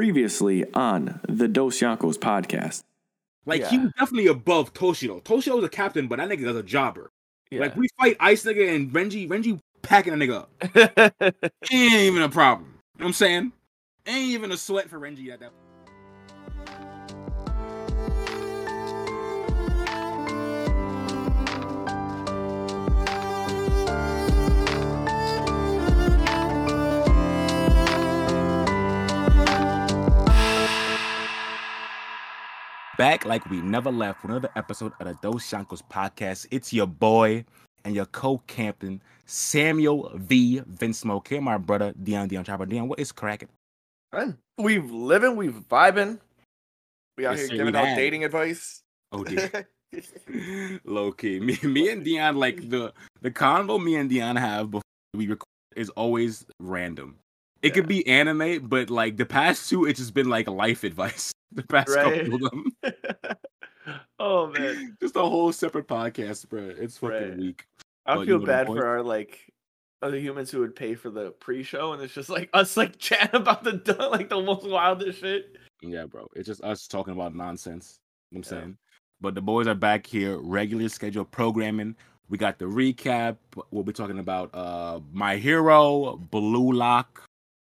previously on the Dos Yankos podcast. Like Yeah. he was definitely above Toshiro. Toshiro was a captain, but that nigga was a jobber. Yeah. Like we fight Ice nigga and Renji, Renji packing a nigga up. Ain't even a problem. You know what I'm saying? Ain't even a sweat for Renji at that. Back like we never left with another episode of the Dos Shankos podcast. It's your boy and your co-captain Samuel V. Vince Smoke. Here, my brother Dion Dion Chopper. Dion, what is cracking? We've living, we've vibing. We out Yes, here giving out dating advice. Oh dear. Low key. Me, me and Dion, like the the convo me and Dion have before we record is always random. It could be anime, but like the past two, it's just been like life advice. The past Right. couple of them, oh man, just a whole separate podcast, bro. It's fucking Right. weak. I But you feel know bad for our like other humans who would pay for the pre-show, and it's just like us like chatting about the like the most wildest shit. Yeah, bro. It's just us talking about nonsense. You know what I'm Yeah. saying? But the boys are back here, regular scheduled programming. We got the recap. We'll be talking about uh My Hero, Blue Lock,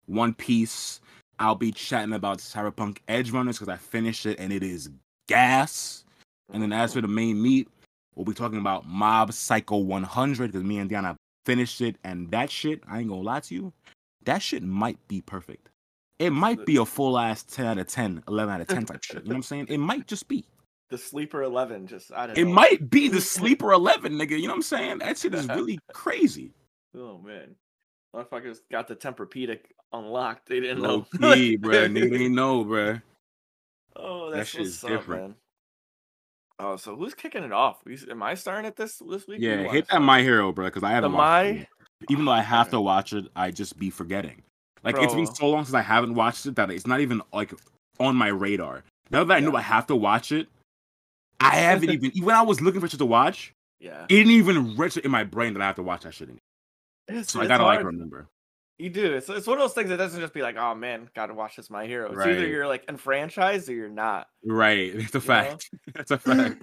One Piece. I'll be chatting about Cyberpunk Edge Runners because I finished it and it is gas. And then as for the main meat, we'll be talking about Mob Psycho 100 because me and Diana finished it. And that shit, I ain't gonna lie to you, that shit might be perfect. It might be a full ass 10 out of 10, 11 out of 10 type shit. You know what I'm saying? It might just be. The sleeper eleven, just I don't It know. might be the sleeper 11, nigga. You know what I'm saying? That shit is really crazy. Oh man, motherfuckers got the Tempur-Pedic unlocked. They didn't Low know. key, bro. Nigga ain't know, bro. Oh, that's shit is what's up, different. man. Oh, so who's kicking it off? Am I starting at this this week? Yeah, hit that? My Hero, bro, because I haven't The watched it My- yet. Even though I have to watch it, I just be forgetting. Like it's been so long since I haven't watched it that it's not even like on my radar. Now that I know Yeah. I have to watch it, I haven't even when I was looking for shit to watch, Yeah, it didn't even register in my brain that I have to watch that shit. Anymore. it's, So I gotta like remember. You do. It's it's one of those things that doesn't just be like, oh man, gotta watch this My Hero. It's either you're like enfranchised or you're not. Right, it's a fact. It's a fact.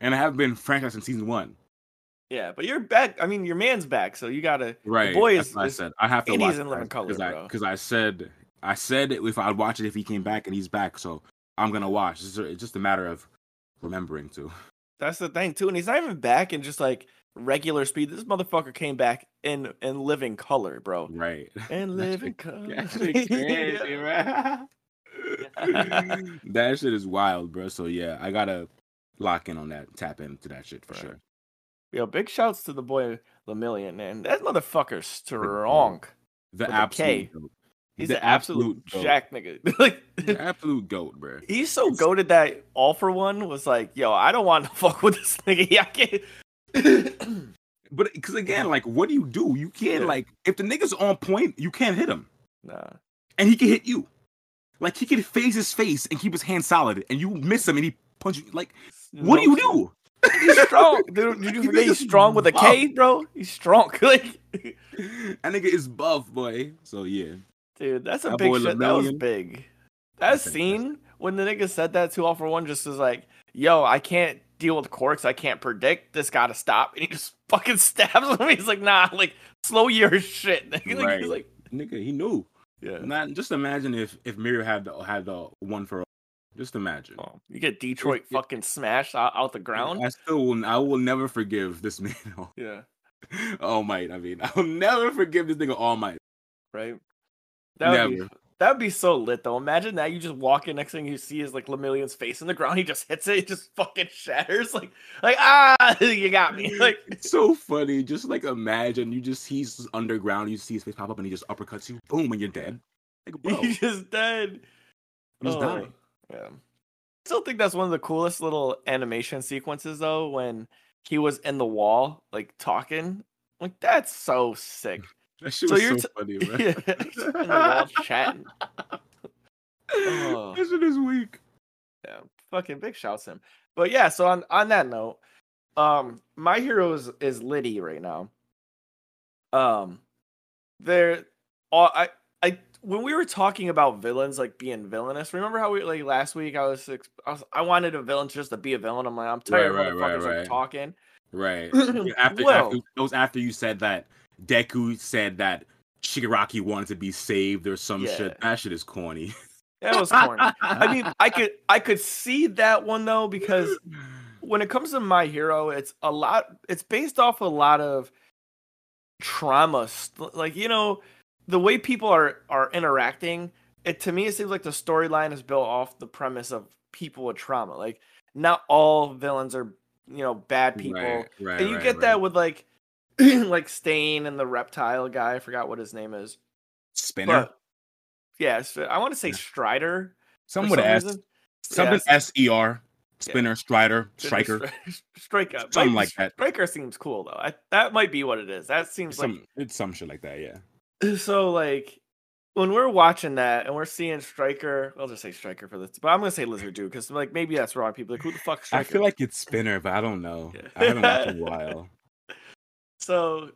and I have been franchised in season one. yeah, but you're back. I mean, your man's back, so you gotta. Right, boy that's is- I said. I have to and watch he's in living color, because I bro. because I said I said if I'd watch it if he came back and he's back. So I'm gonna watch. It's just a matter of remembering to. That's the thing too, and he's not even back and just like regular speed. This motherfucker came back in in living color, bro. Right. And living color. that shit crazy, that shit is wild, bro. So yeah, I gotta lock in on that, tap into that shit for Right. sure. Yo, big shouts to the boy Lemillion, man. That motherfucker's strong. The absolute, goat. He's the absolute goat. jack nigga. like The absolute goat, bro. he's so goaded that all for one was like, yo, I don't want to fuck with this nigga. I can't. But because again, like, what do you do? You can't Yeah. like if the nigga's on point, you can't hit him, nah. and he can hit you. Like he can phase his face and keep his hand solid, and you miss him, and he punch you. Like, what do you do? He's strong. Dude, did you forget he's strong with a a K, bro? He's strong. like, That nigga is buff, boy. So yeah, dude, that's a That big shit. That was big. That scene when the nigga said that to all for one just was like, yo, I can't deal with quirks. I can't predict. This gotta stop. And he just fucking stabs him. He's like, nah, like, slow your shit. Like, Right. He's like, nigga, he knew. yeah. Not just imagine if if Mirio had the had the one for all. Just imagine. Oh, you get Detroit fucking smashed out, out the ground. I still will. I will never forgive this man. Yeah. All Might. I mean, I'll never forgive this nigga All Might. Right. That would be Never. That would be so lit though. Imagine that you just walk in, next thing you see is like Lemillion's face in the ground. He just hits it, it just fucking shatters. Like, like ah, you got me. Like, It's so funny. Just like imagine you just he's underground. You see his face pop up and he just uppercuts you. Boom, and you're dead. Like, bro, he's just dead. he's Oh, dying. Yeah. I still think that's one of the coolest little animation sequences though, when he was in the wall, like talking. Like that's so sick. That shit So was you're so t- funny, bro. Yeah, he's in the wall chatting. Oh. That shit is weak. Yeah, fucking big shouts him. But yeah, so on on that note, um, my hero is, is Liddy right now. Um, there, all I I when we were talking about villains like being villainous, remember how we like last week I was, I, was, I wanted a villain just to be a villain. I'm like, I'm tired Right, of right, right, motherfuckers like, right. talking. Right. after, Well- after it was after you said that Deku said that Shigaraki wanted to be saved or some Yeah. shit. That shit is corny. That was corny. I mean, I could I could see that one though because when it comes to my hero, it's a lot. It's based off a lot of trauma. Like you know, the way people are are interacting. It to me, it seems like the storyline is built off the premise of people with trauma. Like not all villains are you know bad people, Right, right, and you right, get that with like like Stain and the reptile guy. I forgot what his name is. Spinner. But yes, I want to say Yeah. Strider. Some would some ask reason. something Yeah, S E R. Spinner, Strider, Striker. Stri- Striker. Something like that. Striker seems cool though. I, that might be what it is. That seems Some it's some shit like that, yeah. so. Like when we're watching that and we're seeing Striker, I'll just say Striker for this, but I'm gonna say Lizard Dude because like maybe that's wrong. People like who the fuck is I feel like it's Spinner, but I don't know. Yeah. I haven't watched in a while. So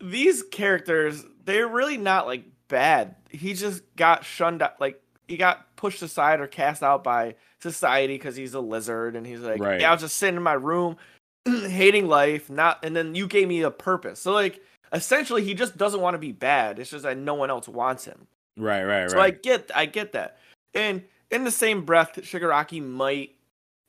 these characters they're really not like bad. He just got shunned out, like he got pushed aside or cast out by society because he's a lizard, and he's like, Right. yeah, I was just sitting in my room, hating life, not, and then you gave me a purpose. So like essentially, he just doesn't want to be bad. It's just that no one else wants him. Right, right, right. So I get, I get that, and in the same breath, Shigaraki might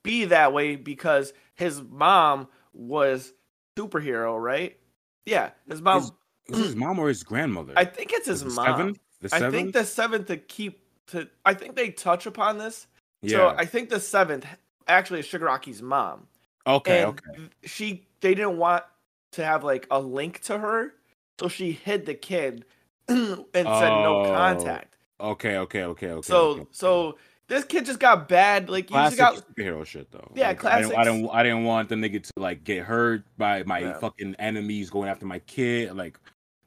be that way because his mom was superhero, right? Yeah, his mom. His- Is his mom or his grandmother? I think it's his The mom. Seventh? The I think the seventh to keep to. I think they touch upon this. yeah. So I think the seventh actually is Shigaraki's mom, okay, and okay. she they didn't want to have like a link to her, so she hid the kid and said no Oh, contact. Okay, okay, okay, okay. so okay. so this kid just got bad. Like just classic got superhero shit though. Yeah, Like, I didn't, I didn't, I didn't want the nigga to like get hurt by my Yeah. fucking enemies going after my kid. Like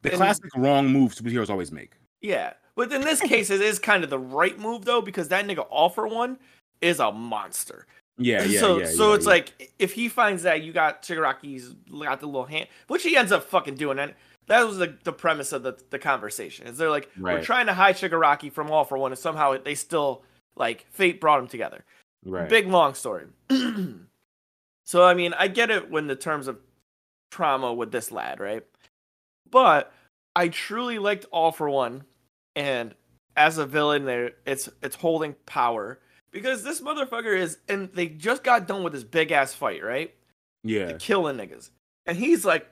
the And- classic wrong move superheroes always make. yeah. But in this case, it is kind of the right move though because that nigga all for one is a monster. Yeah, yeah, so yeah. so yeah, it's yeah. like if he finds that you got Shigaraki's got the little hand, which he ends up fucking doing, and that was the, the premise of the, the conversation. Is they're like we're trying to hide Shigaraki from All for One, and somehow they still like fate brought them together. right. Big long story. so I mean, I get it when the terms of trauma with this lad, right? But I truly liked All for One, and as a villain, there it's it's holding power because this motherfucker is, and they just got done with this big ass fight, right? yeah. Killing niggas, and he's like,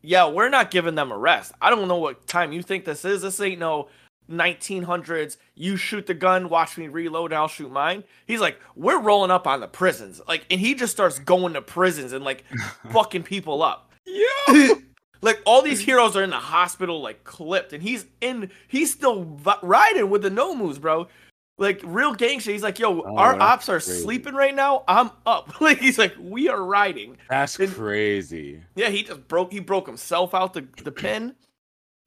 "Yeah, we're not giving them a rest. I don't know what time you think this is. This ain't no." 1900s you shoot the gun watch me reload and i'll shoot mine. He's like we're rolling up on the prisons. Like and he just starts going to prisons and like fucking people up. Yeah. like all these heroes are in the hospital like clipped and he's in he's still v- riding with the no moves bro. Like real gang shit he's like yo Oh, our ops are crazy. sleeping right now. I'm up. Like he's like we are riding. That's And- crazy. yeah he just broke he broke himself out the, the pin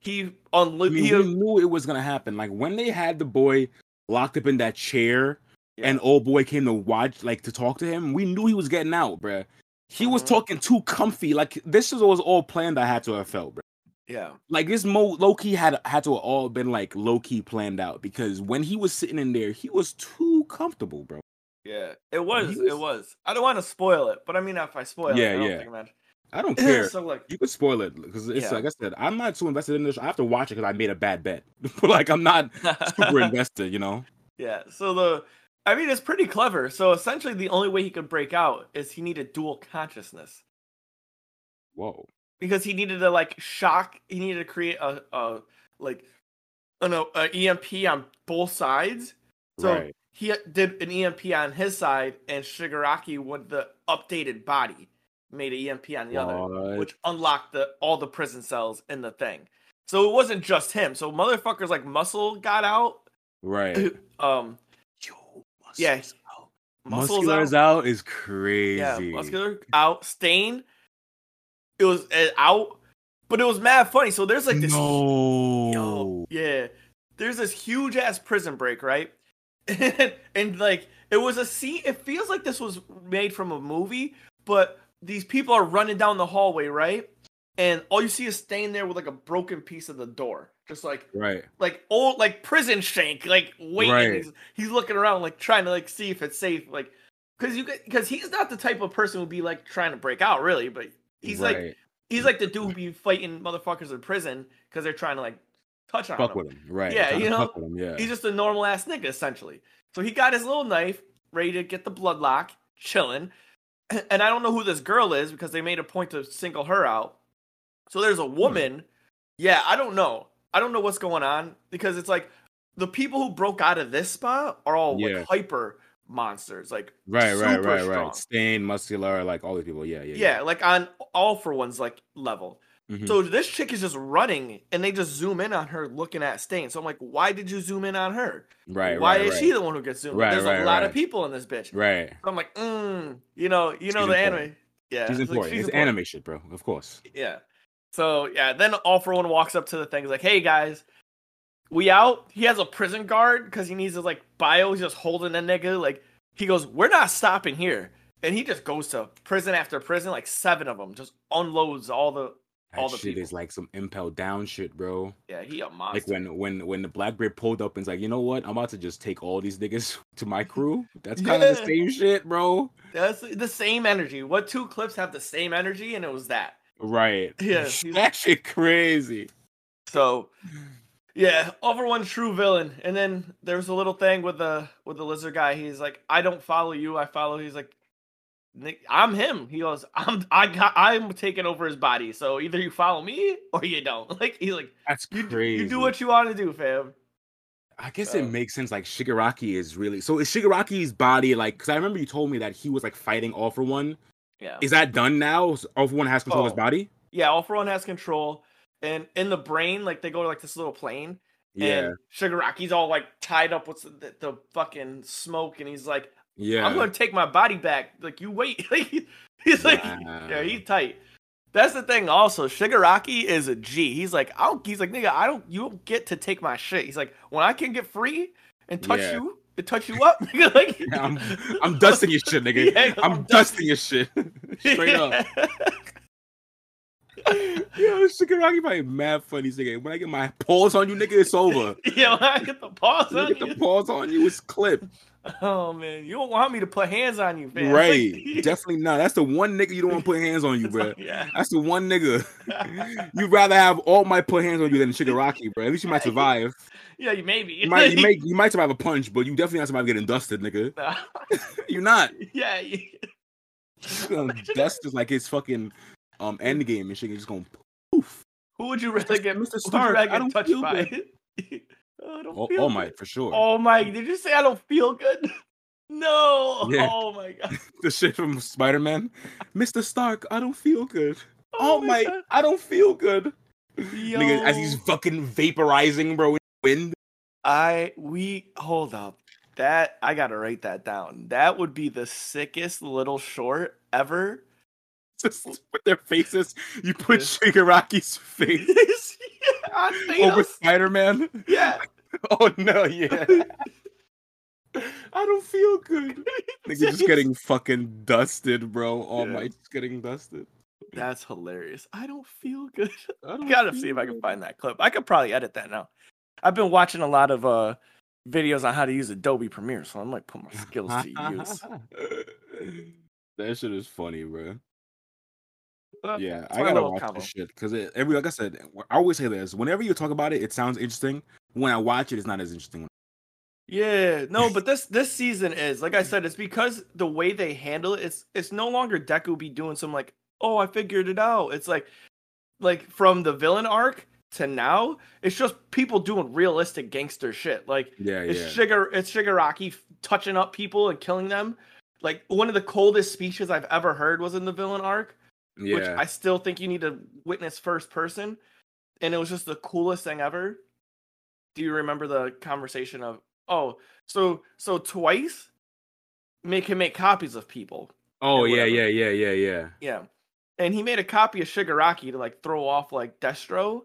he I mean, he, we knew it was gonna happen. Like when they had the boy locked up in that chair, Yeah. and old boy came to watch, like to talk to him. We knew he was getting out, bruh. He was Mhm. talking too comfy. Like this was was all planned. I had to have felt, bruh. yeah Like this, mo low key had had to have all been like low key planned out because when he was sitting in there, he was too comfortable, bro. yeah it was, He it was- was i don't want to spoil it but i mean if i spoil Yeah, it I don't yeah. Think it matters. I don't care. so like You could spoil it because it's Yeah. like I said, I'm not too invested in this. I have to watch it because I made a bad bet. but like I'm not super invested, you know. Yeah. So the, I mean, it's pretty clever. So essentially, the only way he could break out is he needed dual consciousness Whoa. because he needed to like shock. He needed to create a, a like, I don't a EMP on both sides. So Right. he did an EMP on his side, and Shigaraki with the updated body made an EMP on the other, which unlocked the all the prison cells in the thing. So it wasn't just him. So motherfuckers like Muscle got out. Right. Um, Yo, Yeah. Muscles out. Muscles Muscular's out. out. is crazy. Yeah, muscular out. Stain. It was uh, out, but it was mad funny. So there's like this. no. Yo, yeah. There's this huge ass prison break, right? and, and like it was a scene. It feels like this was made from a movie, but these people are running down the hallway, right? and all you see is Stain there with like a broken piece of the door, just like Right. like old like prison shank, like waiting. Right. He's, he's looking around, like trying to like see if it's safe, like because you because he's not the type of person who'd be like trying to break out, really, but he's like he's like the dude who be fighting motherfuckers in prison because they're trying to like touch on fuck him. with him. Right. Yeah, you know, him, yeah. He's just a normal ass nigga essentially. So he got his little knife ready to get the blood lock, chilling. And I don't know who this girl is because they made a point to single her out. So there's a woman. Yeah, I don't know. I don't know what's going on because it's like the people who broke out of this spot are all Yeah. like hyper monsters, like right, right, right, strong. right. Stain, muscular, like all these people. Yeah, yeah, yeah, like on all for one's like level. Mhm. So this chick is just running, and they just zoom in on her looking at Stain. So I'm like, why did you zoom in on her? right, why right, is right. she the one who gets zoomed? Right, There's right, a lot of people in this bitch. Right. So I'm like, mm, you know, you know the anime. Yeah, She's like, important. she's it's anime shit, bro. Of course. Yeah. So yeah, then all for one walks up to the thing. He's like, "Hey guys, we out." He has a prison guard because he needs his like bio. He's just holding a nigga. Like he goes, "We're not stopping here," and he just goes to prison after prison, like seven of them, just unloads all the. That All the shit people. is like some impel down shit, bro. Yeah, he a monster. Like when when when the Blackbeard pulled up and's like, you know what? I'm about to just take all these niggas to my crew. That's kind of the same shit, bro. That's the same energy. What two clips have the same energy? And it was that. Right. Yeah, that shit crazy. So yeah, over one true villain. And then there's a little thing with the with the lizard guy. He's like, I don't follow you. I follow. He's like, "Nick, I'm him. He goes, I'm I got I'm taking over his body. So either you follow me or you don't. Like he's like, That's you, crazy. you do what you want to do, fam. I guess So- it makes sense. Like Shigaraki is really so. Is Shigaraki's body like? Because I remember you told me that he was like fighting All for One. Yeah. Is that done now? All for One has control of Oh. his body. Yeah, all for one has control. And in the brain, like they go to like this little plane. Yeah, And Shigaraki's all like tied up with the, the fucking smoke, and he's like, yeah. I'm gonna take my body back. Like you wait. he's like, yeah, he's tight. That's the thing. Also, Shigaraki is a G. He's like, I don't. He's like, nigga, I don't. You don't get to take my shit. He's like, when I can get free and touch Yeah. you and touch you up, nigga, like, I'm, I'm dusting your shit, nigga. Yeah, I'm, dusting your shit. Straight up. Yo, Shigaraki probably mad funny, nigga. When I get my paws on you, nigga, it's over. yeah, when I get the paws When I on get the you. paws on you, it's clipped. Oh man, you don't want me to put hands on you, man. Right. Definitely not. That's the one nigga you don't want to put hands on you, bro. yeah. That's the one nigga. You'd rather have All Might put hands on you than Shigaraki, bro. At least you might survive. Yeah, you maybe. You might, you might, you might survive a punch, but you definitely not survive getting dusted, nigga. You're not. yeah. You're dust is like his fucking um end game and shit. You're just gonna poof. Who would you rather get? Mr. Stark, I get don't feel by? Oh, good. I don't Oh, feel oh my, for sure. Oh my! Did you say I don't feel good? No. Yeah. Oh my god. The shit from Spider Man. Mr. Stark, I don't feel good. Oh, oh my, God. I don't feel good. Yo, Nigga, as he's fucking vaporizing, bro, in wind. I we hold up. That I gotta write that down. That would be the sickest little short ever. Just with their faces. You put Shigaraki's face over Spider Man. Yeah. Oh no, yeah. I don't feel good. Nigga just getting fucking dusted, bro. All Yeah. my, just getting dusted. That's hilarious. I don't feel good. I I don't gotta see if I can find that clip. I could probably edit that now. I've been watching a lot of uh videos on how to use Adobe Premiere, so I'm like put my skills to use. that shit is funny, bro. But Yeah, I gotta watch combo. this shit because every like I said, I always say this. Whenever you talk about it, it sounds interesting. When I watch it, it's not as interesting. Yeah, no, but this this season is like I said, it's because the way they handle it, it's it's no longer Deku be doing some like, oh, I figured it out. It's like like from the villain arc to now, it's just people doing realistic gangster shit. Like Yeah, it's yeah, Shigar it's Shigaraki touching up people and killing them. Like one of the coldest speeches I've ever heard was in the villain arc, which. I still think you need to witness first person. And it was just the coolest thing ever. Do you remember the conversation of oh, so so twice make him make copies of people. oh yeah, yeah, yeah, yeah, yeah, Yeah. And he made a copy of Shigaraki to like throw off like Destro.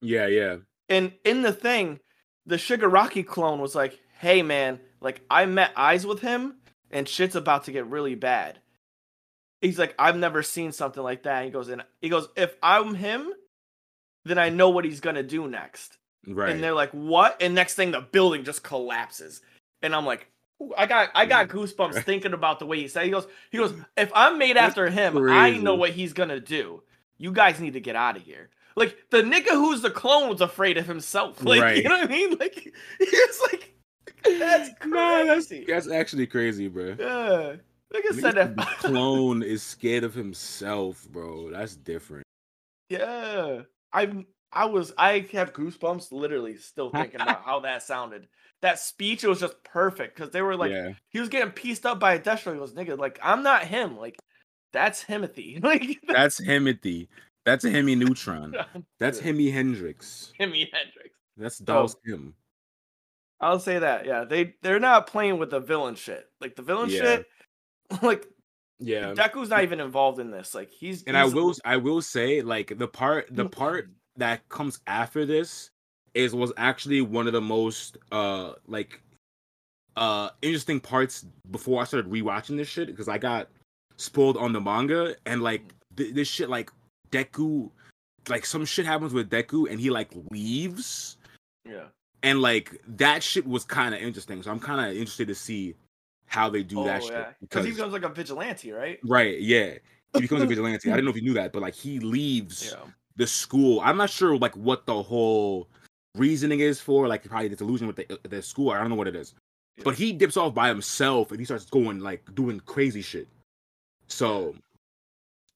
yeah, yeah. And in the thing, the Shigaraki clone was like, "Hey man, like I met eyes with him, and shit's about to get really bad." he's like, I've never seen something like that. He goes, and he goes, if I'm him, then I know what he's gonna do next. Right. And they're like, what? And next thing, the building just collapses. And I'm like, I got, I got mm. goosebumps thinking about the way he said. He goes, he goes, if I'm made That's after him, I know what he's gonna do. You guys need to get out of here. Like the nigga who's the clone's afraid of himself. Like Right. you know what I mean? Like he's like, that's Nah, that's crazy. that's actually crazy, bro. Yeah. Like I said, that. the clone is scared of himself, bro. That's different. Yeah, I'm. I was. I have goosebumps. Literally, still thinking about how that sounded. That speech it was just perfect because they were like, yeah, he was getting pieced up by a Destro. He goes, "Nigga, like I'm not him. Like that's Timothy. Like that's Himothy. That's a Hemi Neutron. That's Hemi Hendrix. Jimi Hendrix." That's Dolls him. I'll say that. Yeah, they they're not playing with the villain shit. Like the villain Yeah. shit. Like Yeah. Deku's not even involved in this. Like he's And I will I will say like the part the part that comes after this is was actually one of the most uh like uh interesting parts before I started rewatching this shit because I got spoiled on the manga and like th- this shit like Deku like some shit happens with Deku and he like leaves Yeah. and like that shit was kind of interesting so I'm kind of interested to see how they do that shit Because Oh, he becomes like a vigilante, right? right yeah he becomes a vigilante I didn't know if you knew that but like he leaves Yeah. The school. I'm not sure like what the whole reasoning is for, like probably the delusion with the the school. I don't know what it is. Yeah. But he dips off by himself and he starts going like doing crazy shit. So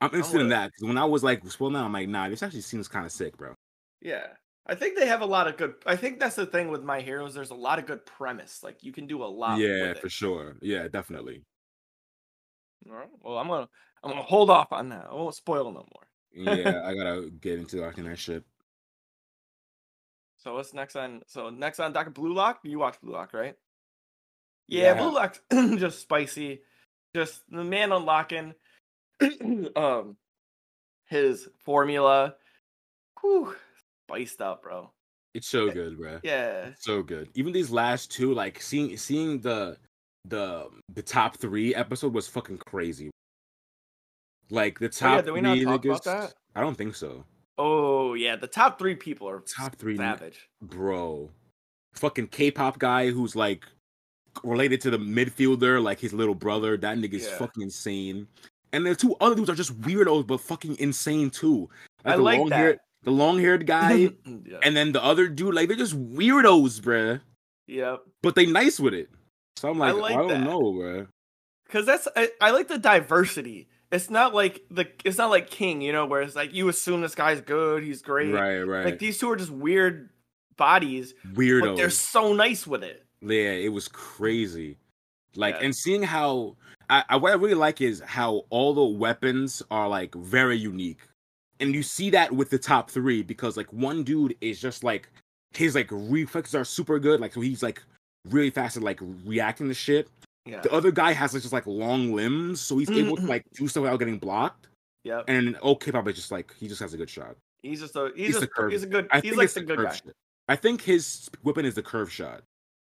I'm interested in that because when I was like, well, now I'm like, nah, this actually seems kind of sick, bro. Yeah. I think they have a lot of good. I think that's the thing with my heroes. There's a lot of good premise. Like you can do a lot. yeah, for sure. Yeah, definitely. All right. Well, I'm gonna I'm gonna hold off on that. I won't spoil no more. Yeah, I gotta get into watching that shit. So what's next on? So next on Doctor Blue Lock. You watch Blue Lock, right? Yeah, Yeah. Blue Lock's just spicy. Just the man unlocking um his formula. Whew, spiced up, bro. It's so good, bro. Yeah. so good. Even these last two, like seeing seeing the the the top three episode was fucking crazy. Like the Oh, yeah, top did we not talk about that? I don't think so. Oh yeah, the top three people are Top three, savage. bro. Fucking K-pop guy who's like related to the midfielder, like his little brother. That nigga's Yeah. fucking insane. And the two other dudes are just weirdos, but fucking insane too. I the like that. the long haired guy, yeah. and then the other dude, like they're just weirdos, bruh. Yep. But they nice with it. So I'm I like, I, don't that. know, bruh. Cause that's I, I like the diversity. It's not like the it's not like King, you know, where it's like you assume this guy's good, he's great. Right, right. Like these two are just weird bodies, but Weirdos. they're so nice with it. Yeah, it was crazy. Like, Yeah. and seeing how I, I what I really like is how all the weapons are like very unique, and you see that with the top three because like one dude is just like his like reflexes are super good, like so he's like really fast at like reacting to shit. Yeah. The other guy has like just like long limbs, so he's able to Mhm. like do stuff without getting blocked. Yep. And okay, Papa just like he just has a good shot. He's just a he's, He's just curve. he's a good I he's like the good guy. shot. I think his weapon is the curve shot.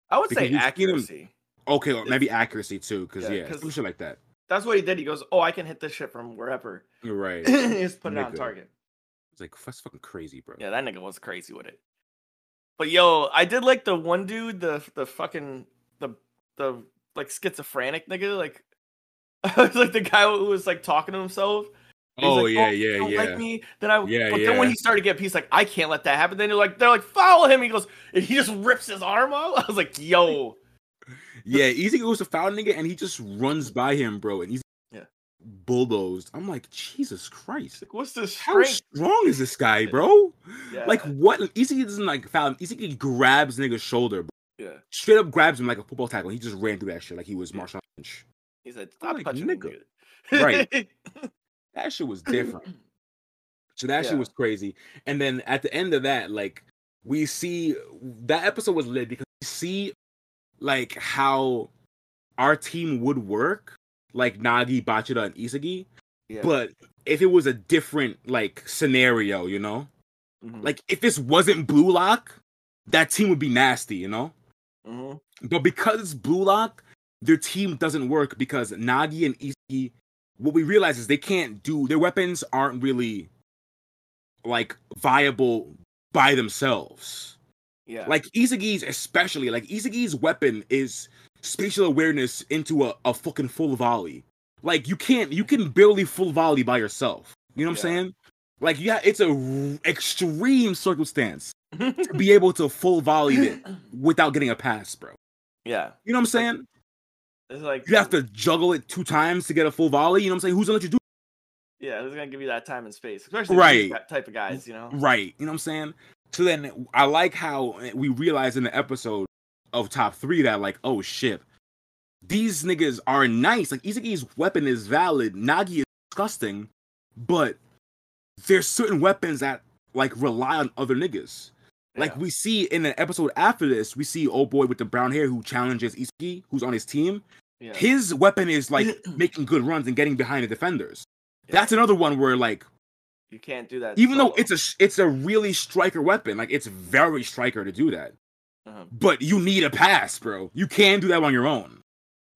I would say you've him- accuracy. Okay, or maybe accuracy too, because Yeah, yeah, some shit like that. That's what he did. He goes, Oh, I can hit this shit from wherever. You're right. he just put it on target. It's like that's fucking crazy, bro. Yeah, that nigga was crazy with it. But yo, I did like the one dude, the the fucking the the like schizophrenic nigga, like like the guy who was like talking to himself. Oh like, yeah, oh, you yeah, yeah. like me. Then I Yeah, but then when he started to get peace, like I can't let that happen. Then they're like they're like follow him. He goes and he just rips his arm off. I was like, yo, Yeah, Easy goes to foul nigga and he just runs by him, bro, and he's Yeah. bulldozed. I'm like, Jesus Christ. like, what's this How strong is this guy, bro? Yeah, Like what? Easy doesn't like foul. Easy grabs nigga's shoulder, bro. Yeah. straight up grabs him like a football tackle. He just ran through that shit like he was Marshawn Lynch. He said, stop like, touching me, nigga. dude." Right. That shit was different. So that Yeah. shit was crazy. And then at the end of that, like we see that episode was lit because we see like how our team would work, like Nagi, Bachira, and Isagi. yeah. But if it was a different like scenario, you know, Mhm, like if this wasn't Blue Lock, that team would be nasty, you know. Mhm. But because Blue Lock, their team doesn't work because Nagi and Isagi what we realize is they can't do their weapons aren't really like viable by themselves. Yeah. Like Isagi's especially, like Isagi's weapon is spatial awareness into a, a fucking full volley. Like you can't you can barely full volley by yourself. You know what I'm saying? Like yeah, it's a r- extreme circumstance to be able to full volley it without getting a pass, bro. yeah. You know what I'm saying? It's like You have to juggle it two times to get a full volley. You know what I'm saying? Who's gonna let you do Yeah, who's gonna give you that time and space, especially Right. type of guys, you know. Right. You know what I'm saying? So then I like how we realized in the episode of top three that like, oh shit, these niggas are nice. Like Isagi's weapon is valid. Nagi is disgusting, but there's certain weapons that like rely on other niggas. Like Yeah. we see in an episode after this, we see old boy with the brown hair who challenges Isagi, who's on his team. yeah. His weapon is like making good runs and getting behind the defenders. Yeah. That's another one where like you can't do that. even though it's a it's a really striker weapon like it's very striker to do that Uh-huh. but you need a pass bro you can't do that on your own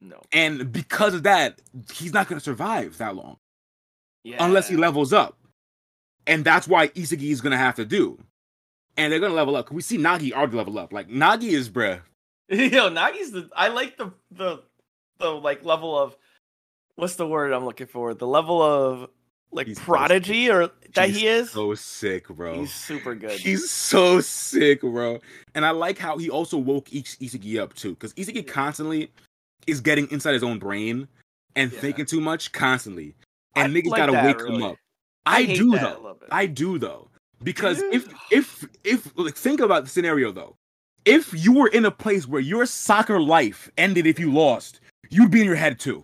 no, and because of that he's not going to survive that long yeah, unless he levels up and that's why Isagi is going to have to do and they're going to level up we see Nagi already level up like Nagi is bruh Yo, Nagi's the. I like the the the like level of what's the word I'm looking for? The level of like He's so prodigy or that He's he is. so sick bro He's super good. He's so sick, bro. And I like how he also woke Is- Isagi up too, because Isagi constantly is getting inside his own brain and Yeah. thinking too much constantly, and I niggas like gotta that, wake him up. I, hate do though. I do though, because if if if like think about the scenario though, if you were in a place where your soccer life ended if you lost, you'd be in your head too.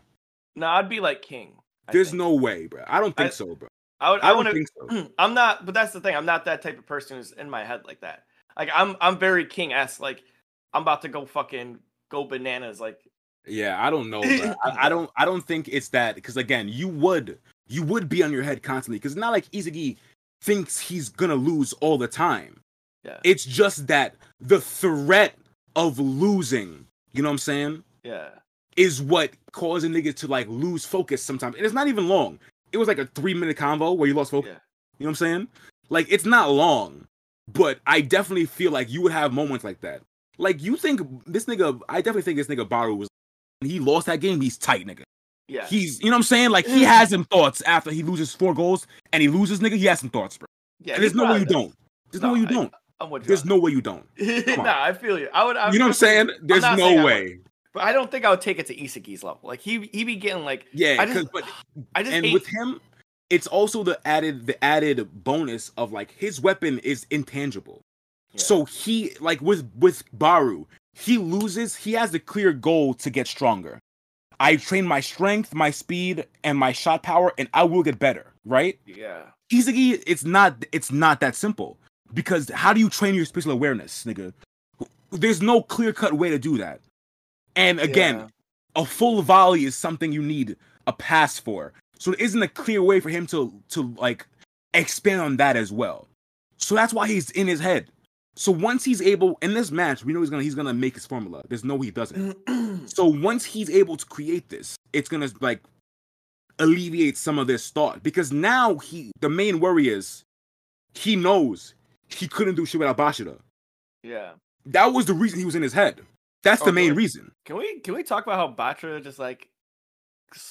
no, I'd be like King. I There's think. no way, bro. I don't think I- so, bro. I would. I I, want to. think so. I'm not, but that's the thing. I'm not that type of person who's in my head like that. Like I'm, I'm very King s. Like I'm about to go fucking go bananas. Like Yeah, I don't know. I, I don't. I don't think it's that because again, you would you would be on your head constantly because it's not like Isagi thinks he's gonna lose all the time. yeah, It's just that the threat of losing, you know what I'm saying, yeah, is what causing niggas to like lose focus sometimes. And it's not even long. It was like a three minute convo where you lost focus. yeah. You know what I'm saying? Like it's not long, but I definitely feel like you would have moments like that. Like you think this nigga, I definitely think this nigga Barou was. When he lost that game, he's tight, nigga. Yeah, He's, you know what I'm saying? Like he mm-hmm. has some thoughts after he loses four goals and he loses, nigga. He has some thoughts, bro. yeah. And there's no way you probably don't. There's no, way you I- don't. I'm with you. There's no way you don't. nah, I feel you. I would. I You know what I'm saying? There's no saying way. But I don't think I would take it to Isagi's level. Like he, he be getting like. Yeah, I just, but I just and hate. with him, it's also the added the added bonus of like his weapon is intangible. Yeah. So he like with with Barou, he loses. He has the clear goal to get stronger. I train my strength, my speed, and my shot power, and I will get better. Right? yeah, Isagi, it's not it's not that simple because how do you train your spatial awareness, nigga? There's no clear cut way to do that. And again, Yeah. a full volley is something you need a pass for. So there isn't a clear way for him to to like expand on that as well. So that's why he's in his head. So once he's able in this match, we know he's gonna he's gonna make his formula. There's no he doesn't. So once he's able to create this, it's gonna like alleviate some of this thought because now he the main worry is he knows he couldn't do shit without Bachira. yeah. That was the reason he was in his head. That's Oh, the main reason. Can we can we talk about how Bachira just like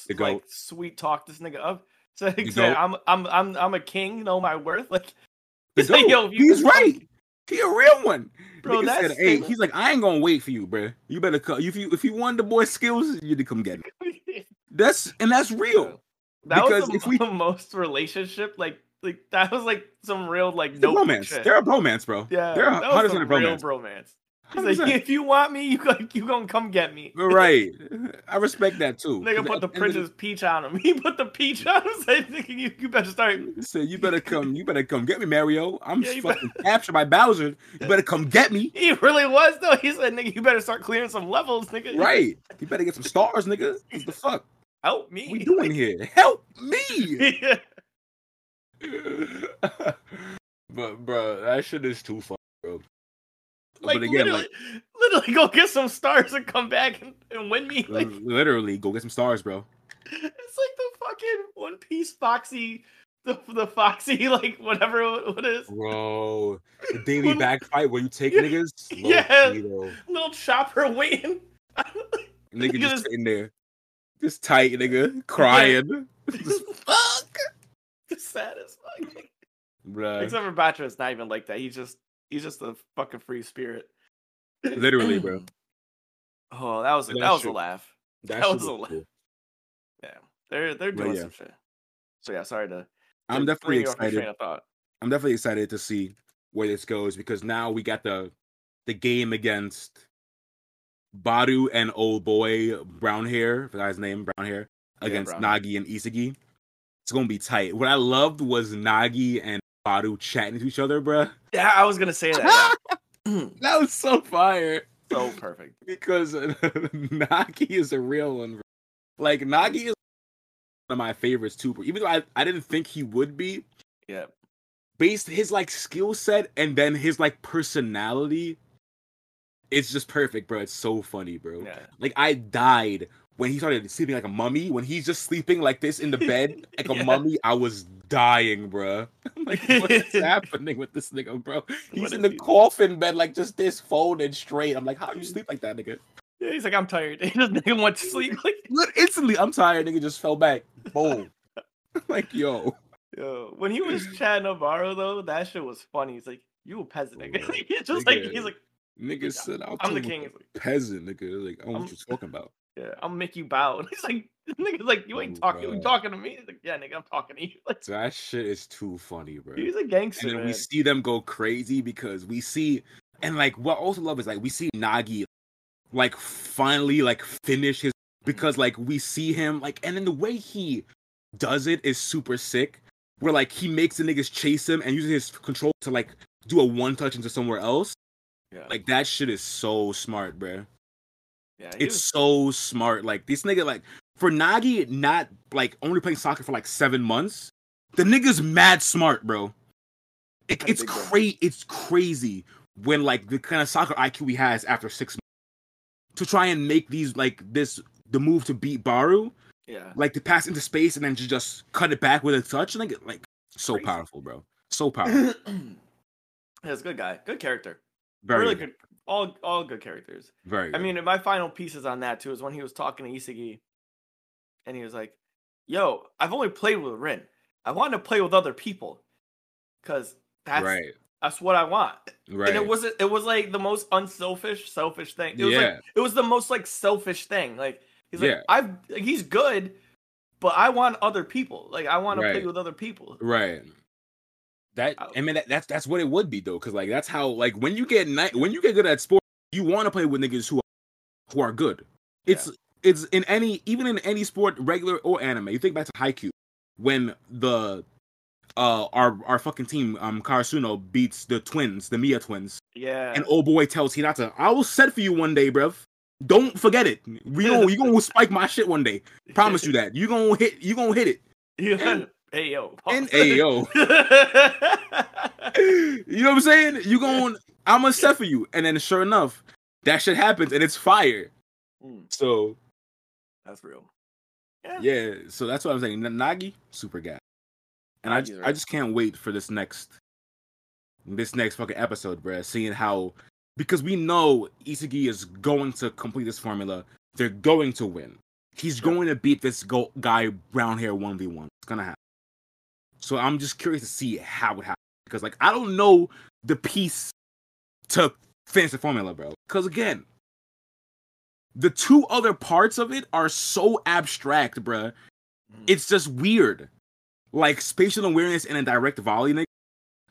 The like goat. sweet talk this nigga up? So he The. I'm I'm I'm I'm a king, know my worth. Like he's like, yo, he's could come- right. He a real one. Bro, Nigga that's said, hey, he's like, I ain't gonna wait for you, bro. You better come. If you if you want the boy skills, you to come get me. That's and that's real. that Because was the if we- most relationship like like that was like some real like no romance. shit. They're a bromance, bro. yeah, they're a hundred percent real bromance. He's like, if you want me, you gon- you gonna come get me. right. I respect that too. Nigga put the princess peach on him. He put the peach on him. Said, nigga, you, you better start. He said, "You better come. You better come get me, Mario. I'm Yeah, fucking captured by Bowser. You better come get me. He really was though. He said, nigga, you better start clearing some levels, nigga. Right. You better get some stars, nigga. What the fuck Help me. What are we doing here? Help me." Yeah. but bro, that shit is too fun, bro. Like, but again, literally, like literally go get some stars and come back and, and win me. Like literally, go get some stars, bro. it's like the fucking One Piece Foxy, the the Foxy like whatever what is Bro, the Davy Back Fight where you take Yeah. niggas. Yeah. little chopper waiting. Nigga just sitting there, just tight, nigga, crying. Just, fuck, the saddest. Fuck. bruh. Except for Bachira, it's not even like that. He's just he's just a fucking free spirit. Literally, bro. Oh, that was a, That that was a laugh. That, That was a lot. cool. Yeah, they're they're doing yeah. some shit. So yeah, sorry to. I'm definitely bring you off your excited. Train of thought. I'm definitely excited to see where this goes because now we got the the game against Barou and old boy brown hair, the guy's name brown hair, Yeah, against brown Nagi and Isagi. It's gonna be tight. What I loved was Nagi and Barou chatting to each other, bruh. Yeah, I was gonna say that. yeah. That was so fire so perfect. because uh, Nagi is a real one. Bro. Like Nagi is one of my favorites too. Even though I, I didn't think he would be, Yeah, based his like skill set and then his like personality it's just perfect bro it's so funny bro yeah. like i died when he started sleeping like a mummy when he's just sleeping like this in the bed like a mummy i was dying bro I'm like what's happening with this nigga bro he's What in the he- coffin bed like just this folded straight i'm like how do you sleep like that nigga Yeah, he's like, I'm tired. He doesn't even want to sleep. Like, instantly i'm tired nigga just fell back boom like yo yo, when he was Chad Navarro though, that shit was funny. He's like, you a peasant, nigga. He's just like, he's like, nigga said I'm the king. what like, peasant nigga like i don't know I'm- what you're talking about yeah, I'll make you bow. And he's like, nigga's like, you ain't talking. You talking to me? He's like, yeah, nigga, I'm talking to you. Like, That shit is too funny, bro. he's a gangster. And then we see them go crazy because we see, and like what I also love is like we see Nagi, like finally like finish his because like we see him like, and then the way he does it is super sick. Where like he makes the niggas chase him and uses his control to like do a one touch into somewhere else. yeah, Like that shit is so smart, bro. yeah, It's was- so smart. Like this nigga, like for Nagi, not like only playing soccer for like seven months. The nigga's mad smart, bro. It, it's crazy. It's crazy when like the kind of soccer IQ he has after six months to try and make these like this the move to beat Barou, yeah. like to pass into space and then to just cut it back with a touch. Like like so Crazy. powerful, bro. So powerful. yeah, it's a good guy, good character, Very really good. good. All all good characters. Very. I mean, my final pieces on that too is when he was talking to Isagi, and he was like, "Yo, I've only played with Rin. I want to play with other people, cause that's right. that's what I want." Right. And it was it was like the most unselfish, selfish thing. It was Yeah. like it was the most like selfish thing. Like he's like, Yeah. I've like, he's good, but I want other people. Like I want to play with other people. Right. That I- mean that, that's that's what it would be though, because like that's how like when you get ni- when you get good at sport, you want to play with niggas who are who are good. It's it's in any even in any sport, regular or anime. You think back to Haikyuu when the uh our our fucking team um Karasuno beats the twins, the Miya twins, Yeah. and old boy tells Hinata, "I will set for you one day, bruv. Don't forget it. We gonna you gonna spike my shit one day. Promise you that. You gonna hit you gonna hit it." Yeah. hey yo. And hey yo. you know what I'm saying? You gonna. I'm gonna set for you, and then sure enough, that shit happens, and it's fire. Mm, So that's real. yeah, yeah. so that's what I'm saying. Nagi, super guy, and I, Nagi's just, right. I just can't wait for this next, this next fucking episode, bruh. Seeing how, because we know Isagi is going to complete this formula. They're going to win. He's going to beat this go- guy brown hair one v one. It's gonna happen. So I'm just curious to see how it happens because, like, I don't know the piece to finish the formula, bro. Because again, the two other parts of it are so abstract, bro. Mm. It's just weird, like spatial awareness and a direct volley, nigga.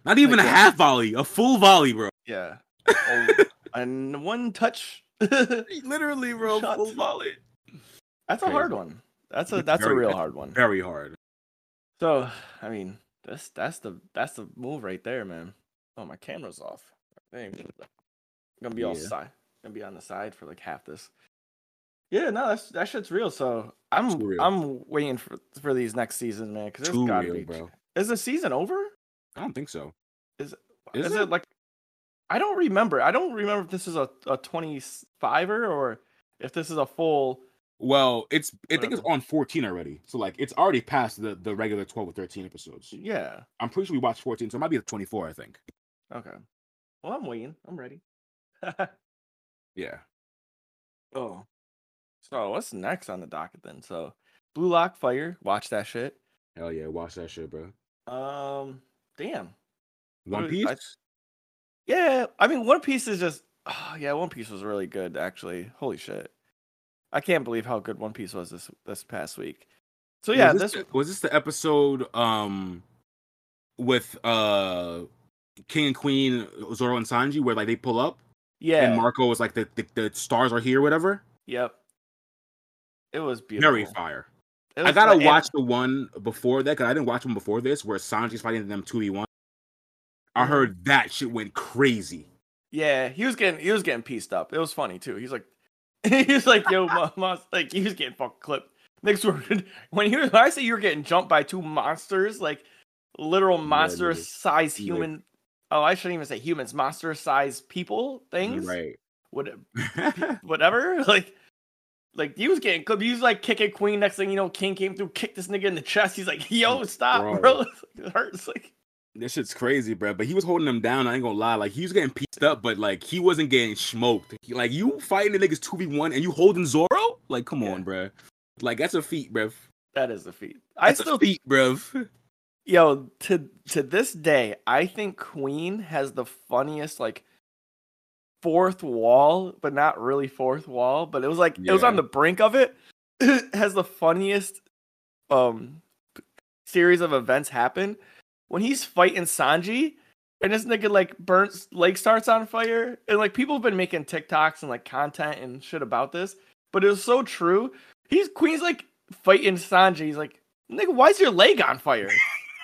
Not even Like a what? half volley, a full volley, bro. Yeah. Oh, and one touch. Literally, bro, Shot. full volley. That's a Crazy. hard one. That's a that's a real hard one. Very hard. So I mean, that's that's the that's the move right there, man. Oh, my camera's off. Dang. Gonna be all Yeah. side. Gonna be on the side for like half this. Yeah, no, that's that shit's real. So I'm real. I'm waiting for for these next seasons, man. Because there's Too gotta real, be. bro. Is the season over? I don't think so. Is Is it? it? like? I don't remember. I don't remember if this is a a 25er or if this is a full Well, it's I think it's on 14 already. So like it's already past the, the regular 12 or 13 episodes. Yeah. I'm pretty sure we watched 14, so it might be the 24, I think. Okay. Well, I'm waiting. I'm ready. Yeah. oh. So what's next on the docket then? So Blue Lock Fire. Watch that shit. Hell yeah, watch that shit, bro. Um. Damn. One Piece? I- Yeah. I mean, One Piece is just. Oh, yeah, One Piece was really good. Actually, holy shit. I can't believe how good One Piece was this this past week. So yeah, was this, this, was this the episode um with uh King and Queen Zoro and Sanji where like they pull up yeah, and Marco was like the, the the stars are here, whatever. yep. It was beautiful. Very fire. I gotta and- watch the one before that because I didn't watch one before this where Sanji's fighting them two v one. I Mhm. heard that shit went crazy. Yeah, he was getting he was getting pieced up. It was funny too. He's like, he's like, yo, ma- like he was getting fucking clipped. Next word, when he was, when I say you were getting jumped by two monsters, like literal monster Like- human. Oh, I shouldn't even say humans, monster size people things. Right. What, whatever. Like, like he was getting clipped. He was like kicking Queen. Next thing you know, King came through, kicked this nigga in the chest. He's like, yo, stop, Bro. bro. It hurts. Like, This shit's crazy, bro. But he was holding him down. I ain't gonna lie. Like he was getting pieced up, but like he wasn't getting smoked. He- like you fighting the niggas two v one and you holding Zoro? Like come Yeah. on, bro. Like that's a feat, bro. that is a feat. I still a feat, bro. Yo, to to this day, I think Queen has the funniest like fourth wall, but not really fourth wall, but it was like it was on the brink of it. has the funniest um series of events happen when he's fighting Sanji and this nigga like burns leg starts on fire and like people have been making TikToks and like content and shit about this, but it was so true. He's Queen's like fighting Sanji. He's like, nigga, why is your leg on fire?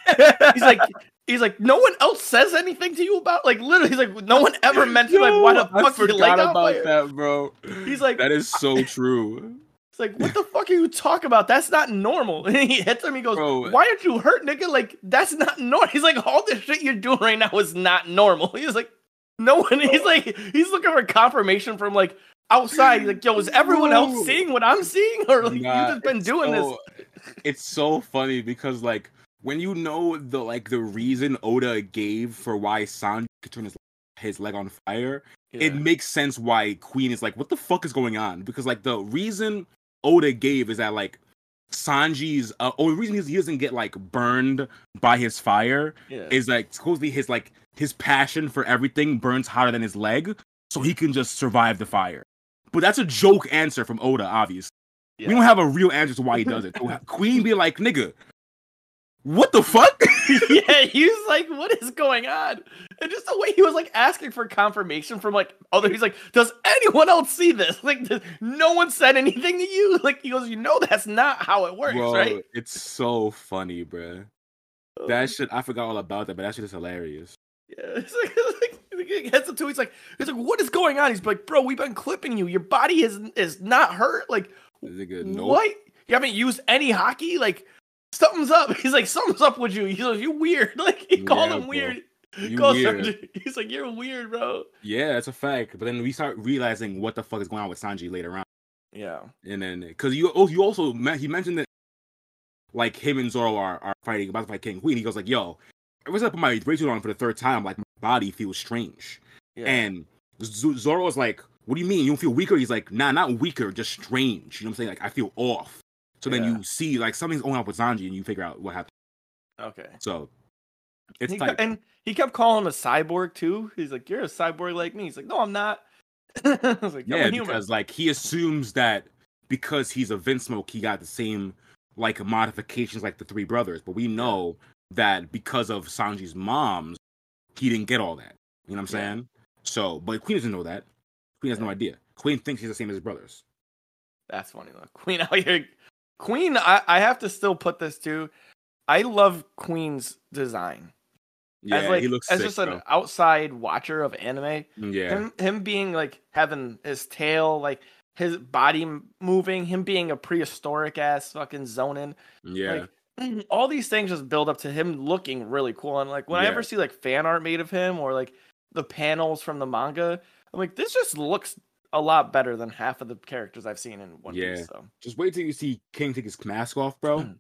he's like he's like no one else says anything to you about like literally he's like no one ever mentioned like why the I fuck your leg about fire? that, bro. He's like That is so true. it's like what the fuck are you talking about? That's not normal. And he hits him. He goes, Bro. why aren't you hurt, nigga? Like that's not normal. He's like all this shit you're doing right now is not normal. He's like no one. He's like he's looking for confirmation from like outside. He's like yo, is everyone else seeing what I'm seeing or like Nah, you just been doing this? It's so funny because like when you know the like the reason Oda gave for why Sanji could turn his his leg on fire, it makes sense why Queen is like, what the fuck is going on? Because like the reason Oda gave is that like Sanji's uh, only reason he doesn't get like burned by his fire yeah. is like supposedly his like his passion for everything burns hotter than his leg, so he can just survive the fire. But that's a joke answer from Oda, obviously. Yeah. We don't have a real answer to why he does it. So Queen be like, nigga, what the fuck? yeah, he was like, "What is going on?" And just the way he was like asking for confirmation from like other, he's like, "Does anyone else see this? Like, does, no one said anything to you?" Like he goes, "You know, that's not how it works, Bro, right?" it's so funny, bruh. That shit, I forgot all about that, but that shit is hilarious. yeah, it's like, it's like he gets into. He's like, he's like, "What is going on?" He's like, "Bro, we've been clipping you. Your body is is not hurt. Like, Nigga, nope. what? You haven't used any Haki? Like, something's up." He's like, "Something's up with you." He's like, you're weird." Like he called him bro. weird. You Calls weird. him- he's like, "You're weird, bro." Yeah, that's a fact. But then we start realizing what the fuck is going on with Sanji later on. Yeah. And then, because you, oh, you also, he mentioned that, like, him and Zoro are, are fighting, about to fight King Queen. He goes, like, yo, ever since I put my bracelet on for the third time, like, my body feels strange. Yeah. And Zoro was like, what do you mean? You don't feel weaker? He's like, nah, not weaker, just strange. You know what I'm saying? Like, I feel off. So then you see, like, something's going on with Sanji and you figure out what happened. okay. So, it's He tight. and he kept calling him a cyborg too. He's like, "You're a cyborg like me." He's like, "No, I'm not." I was like, "I'm Yeah, human." because like he assumes that because he's a Vinsmoke, he got the same like modifications like the three brothers. But we know that because of Sanji's moms, he didn't get all that. You know what I'm Yeah. saying? So, but Queen doesn't know that. Queen has no idea. Queen thinks he's the same as his brothers. That's funny though. Queen oh, out here. Queen, I, I have to still put this too. I love Queen's design. Yeah, as like he looks as sick, just an outside watcher of anime. Yeah, Him him being like having his tail, like his body moving, him being a prehistoric ass fucking Zoan. yeah, Like all these things just build up to him looking really cool. And like when I ever see like fan art made of him or like the panels from the manga, I'm like, this just looks a lot better than half of the characters I've seen in One Yeah. Piece. So. Just wait till you see King take his mask off, bro. Mm.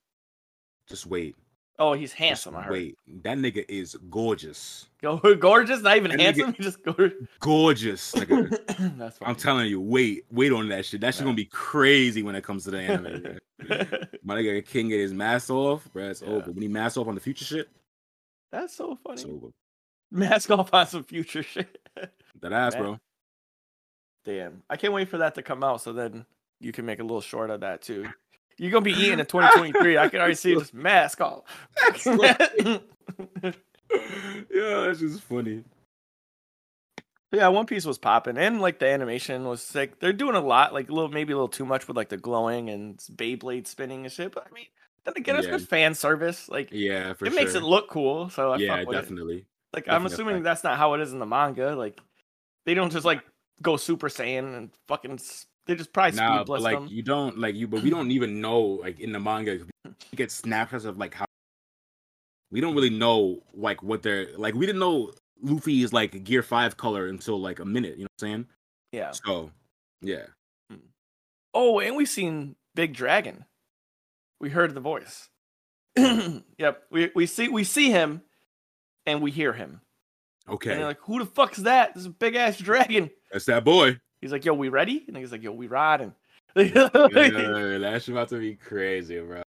Just wait. Oh, he's Just handsome. I heard. wait. That nigga is gorgeous. Go gorgeous, not even That handsome. Just gorgeous. Gorgeous, nigga. That's I'm telling you, wait, wait on that shit. That shit gonna be crazy when it comes to the anime. My nigga King get his mask off, bro. It's Yeah. over. When he mask off on the future shit, That's so funny. it's over. Mask off on some future shit. That ass, Man. bro. Damn, I can't wait for that to come out. So then you can make a little short of that too. You're gonna be eating in 2023. I can already see this mask off. yeah, that's just funny. yeah, One Piece was popping, and like the animation was like they're doing a lot, like a little maybe a little too much with like the glowing and Beyblade spinning and shit. But I mean, then again, it's Yeah. good fan service. Like Yeah, for it sure. makes it look cool. So I yeah, with it. definitely. Like I'm assuming fact. that's not how it is in the manga. Like they don't just like go Super Saiyan and fucking. They just probably Nah, speed but like them. you don't like you, but we don't even know like in the manga. You get snapshots of like how we don't really know like what they're like. We didn't know Luffy is like Gear Five color until like a minute. You know what I'm saying? Yeah. So, yeah. Hmm. Oh, and we've seen Big Dragon. We heard the voice. yep. We we see we see him, and we hear him. And Okay, they're like, "Who the fuck's that? This is a big ass dragon." That's that boy. He's like, "Yo, we ready?" And he's like, "Yo, we riding." yeah, that shit about to be crazy, bro.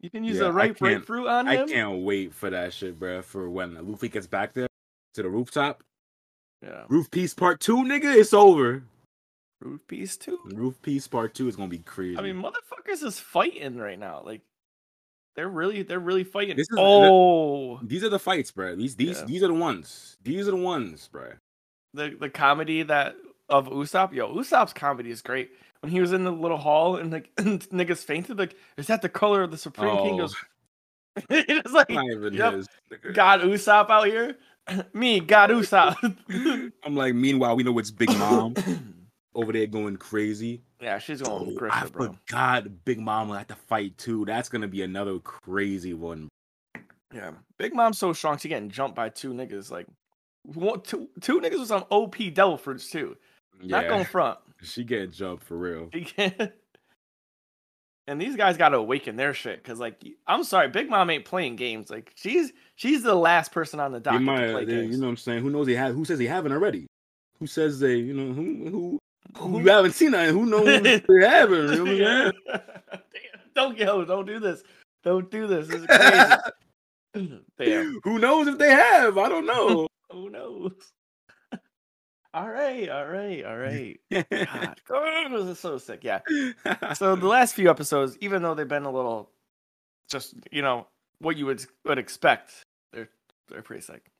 You can use Yeah, the I right grapefruit on I can't wait for that shit, bro. For when Luffy gets back there to the rooftop. Yeah. Roof piece part two, nigga. It's over. Roof piece two. Roof piece part two is gonna be crazy. I mean, motherfuckers is fighting right now. Like, they're really, they're really fighting. This is- oh, these are the fights, bro. These these Yeah. these are the ones. These are the ones, bro. The the comedy that of Usopp. Yo, Usopp's comedy is great. When he was in the little hall and like niggas fainted, like, is that the color of the Supreme King? Oh. Goes, it's like Not even Yep. God Usopp out here. Me, God Usopp. I'm like, meanwhile, we know it's Big Mom over there going crazy. yeah, she's going Oh, I Grisha, bro. forgot Big Mom will have to fight too. That's gonna be another crazy one. Yeah, Big Mom's so strong. She getting jumped by two niggas. Like, one, two, two niggas with some OP devil fruits too. Not going Yeah, front. she getting jumped for real. She can't. And these guys got to awaken their shit because, like, I'm sorry, Big Mom ain't playing games. Like, she's she's the last person on the might, to play they- games. you know what I'm saying? Who knows they have? Who says he haven't already? Who says they? You know who? Who? Who you haven't seen that? Who knows they haven't? You know what I'm saying? Damn, don't go, don't do this, don't do this. This is crazy. Damn, Who knows if they have? I don't know. Who knows? all right, all right, all right. God, oh, this is so sick. Yeah. So the last few episodes, even though they've been a little, just you know what you would would expect, they're they're pretty sick.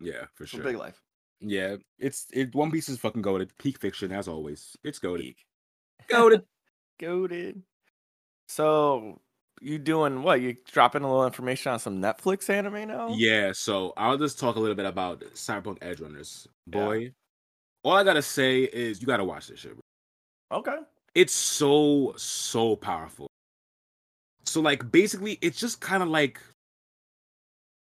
yeah, for sure. big life. Yeah, it's it. One Piece is fucking goaded. Peak fiction as always. It's goaded. Geek. Goaded. Goated. So you doing what? You dropping a little information on some Netflix anime now? Yeah, so I'll just talk a little bit about Cyberpunk Edgerunners. Yeah. Boy, all I gotta say is you gotta watch this shit. Bro. Okay. It's so so powerful. So like basically, it's just kind of like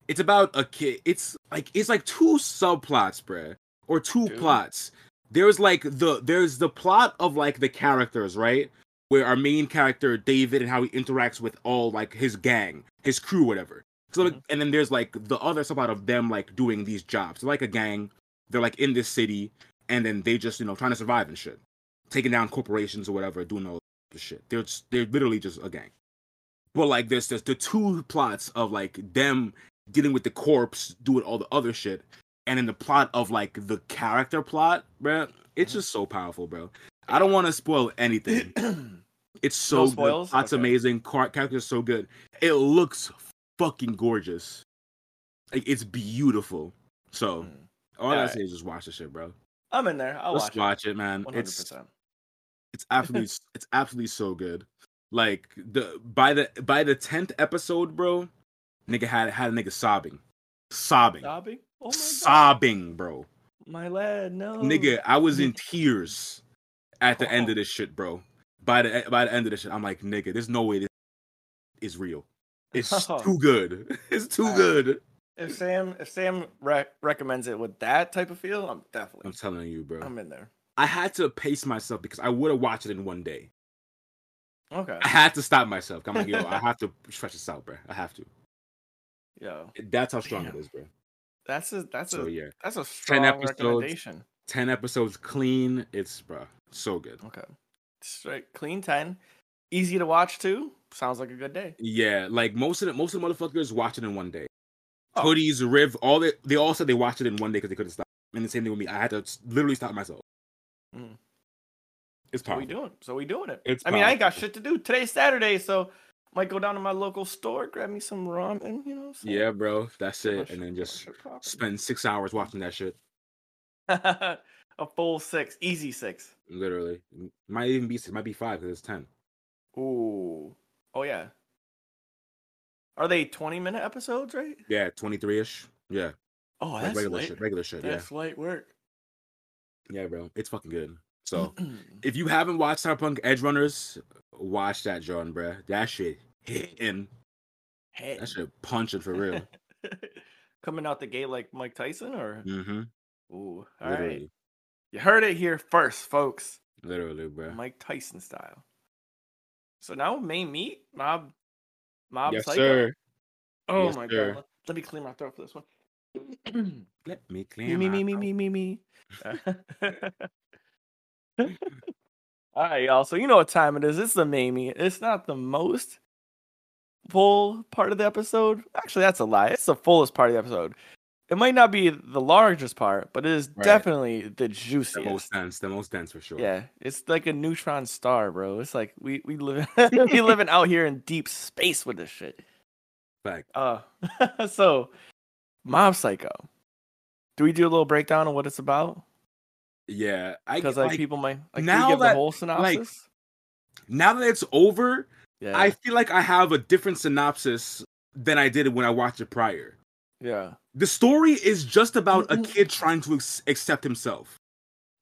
it's about a kid. It's like it's like two subplots, bruh, or two Dude. plots. There's like the there's the plot of like the characters, right? Where our main character David and how he interacts with all like his gang, his crew, whatever. So like, and then there's like the other subplot of them like doing these jobs. They're like a gang. They're like in this city, and then they just you know trying to survive and shit, taking down corporations or whatever, doing all this shit. They're just, they're literally just a gang. But like there's there's the two plots of like them dealing with the corpse, doing all the other shit, and then the plot of like the character plot, bro. It's Mhm. just so powerful, bro. I don't want to spoil anything. It's so No good. That's Okay. amazing. Car- character's so good. It looks fucking gorgeous. Like it's beautiful. So Mm. all I say is just watch the shit, bro. I'm in there. I'll Let's watch, watch it, man. 100. It's percent it's absolutely it's absolutely so good. Like the by the by the tenth episode, bro, nigga had had a nigga sobbing, sobbing, Sobbing. Oh my god. sobbing, bro. My lad, no. Nigga, I was in tears at the end Oh. of this shit, bro. By the by the end of this shit, I'm like, nigga, there's no way this is real. It's Oh. too good. It's too Alright. good. if Sam if Sam re- recommends it with that type of feel, I'm definitely. I'm telling you, bro. I'm in there. I had to pace myself because I would have watched it in one day. Okay. I had to stop myself. I'm like, yo, I have to stretch this out, bro. I have to. Yo, That's how strong Damn. it is, bro. that's a that's So a yeah, that's a strong episodes. recommendation. ten episodes clean. It's bro, so good. Okay. Straight clean ten. Easy to watch too. Sounds like a good day. Yeah, like most of the most of the motherfuckers watch it in one day. Oh. Hoodies, Riv, all they they all said they watched it in one day because they couldn't stop. And the same thing with me. I had to literally stop myself. Mm. It's So we doing. So we doing it. It's I mean, I ain't got shit to do. Today's Saturday, so might go down to my local store, grab me some ramen, you know. Yeah, bro. That's it. And then just spend six hours watching that shit. a full six, easy six. Literally, might even be it might be five because it's ten. Ooh. Oh yeah. Are they 20 minute episodes, right? Yeah, twenty three ish. Yeah, Oh, like that's regular light. shit. Regular shit. Yeah, That's light work. yeah, bro. It's fucking good. So if you haven't watched Cyberpunk Edgerunners, watch that, John, bro. That shit hitting. Hey. That shit punching for real. Coming out the gate like Mike Tyson or mm-hmm. ooh. All right. You heard it here first, folks. literally, bro. Mike Tyson style. So now main meat, mob mob yes, Psycho? sir. Oh Yes, my sir. god. Let- me clean my throat for this one. Let me clean me, me, my me, me, me, me, me. All right, y'all. So you know what time it is. It's the Mamie. It's not the most full part of the episode. Actually, that's a lie. It's the fullest part of the episode. It might not be the largest part, but it is Right. definitely the juiciest. The most dense, the most dense for sure. Yeah, it's like a neutron star, bro. It's like we we live we living out here in deep space with this shit. Fact. Uh, so Mob Psycho. Do we do a little breakdown on what it's about? Yeah, I Because like, people might like now give the that, whole like, synopsis. now that it's over, yeah, I feel like I have a different synopsis than I did when I watched it prior. yeah, The story is just about a kid trying to ex- accept himself.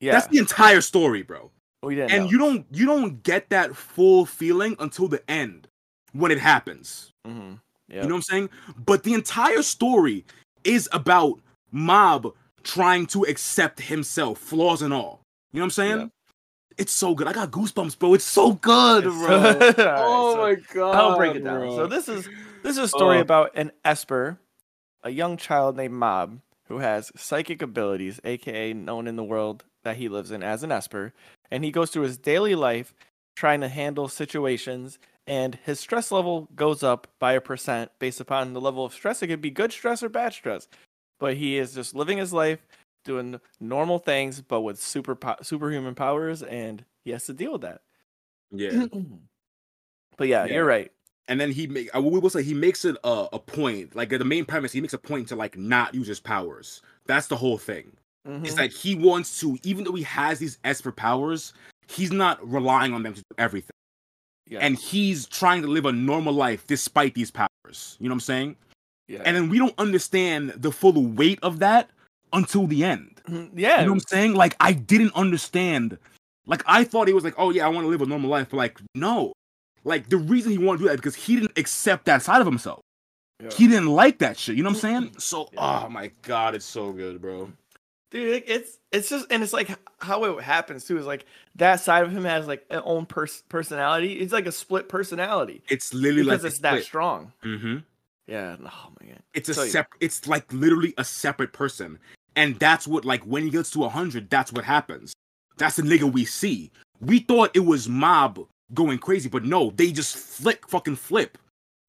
yeah. That's the entire story, bro. we didn't. And know. you don't you don't get that full feeling until the end when it happens. Mm-hmm. You know what I'm saying? But the entire story is about Mob trying to accept himself, flaws and all. You know what I'm saying? Yeah. It's so good. I got goosebumps, bro. It's so good, It's bro. so- Alright, oh so my god. I'll break it down. bro. So this is this is a story Oh. about an Esper, a young child named Mob who has psychic abilities, aka known in the world that he lives in as an Esper, and he goes through his daily life trying to handle situations and his stress level goes up by a percent based upon the level of stress. It could be good stress or bad stress. But he is just living his life doing normal things but with super po- superhuman powers and he has to deal with that. yeah. but yeah, Yeah. you're right. And then he make I will say he makes it a, a point. Like the main premise, he makes a point to like not use his powers. That's the whole thing. Mhm. It's like he wants to, even though he has these Esper powers, he's not relying on them to do everything. yeah. And he's trying to live a normal life despite these powers. You know what I'm saying? yeah. And then we don't understand the full weight of that until the end. Yeah. You know what I'm saying? Like I didn't understand. Like I thought he was like, oh yeah, I want to live a normal life, but like no. Like the reason he wanted to do that because he didn't accept that side of himself. Yeah. He didn't like that shit. You know what I'm saying? So Yeah. oh my god, it's so good, bro. dude it's it's just and it's like how it happens too is like that side of him has like an own pers- personality it's like a split personality It's literally because like it's that strong Mm-hmm. yeah oh my god It's a So- separate. It's like literally a separate person, and that's what like when he gets to hundred, that's what happens. That's the nigga we see. We thought it was Mob going crazy, but no, they just flick, fucking flip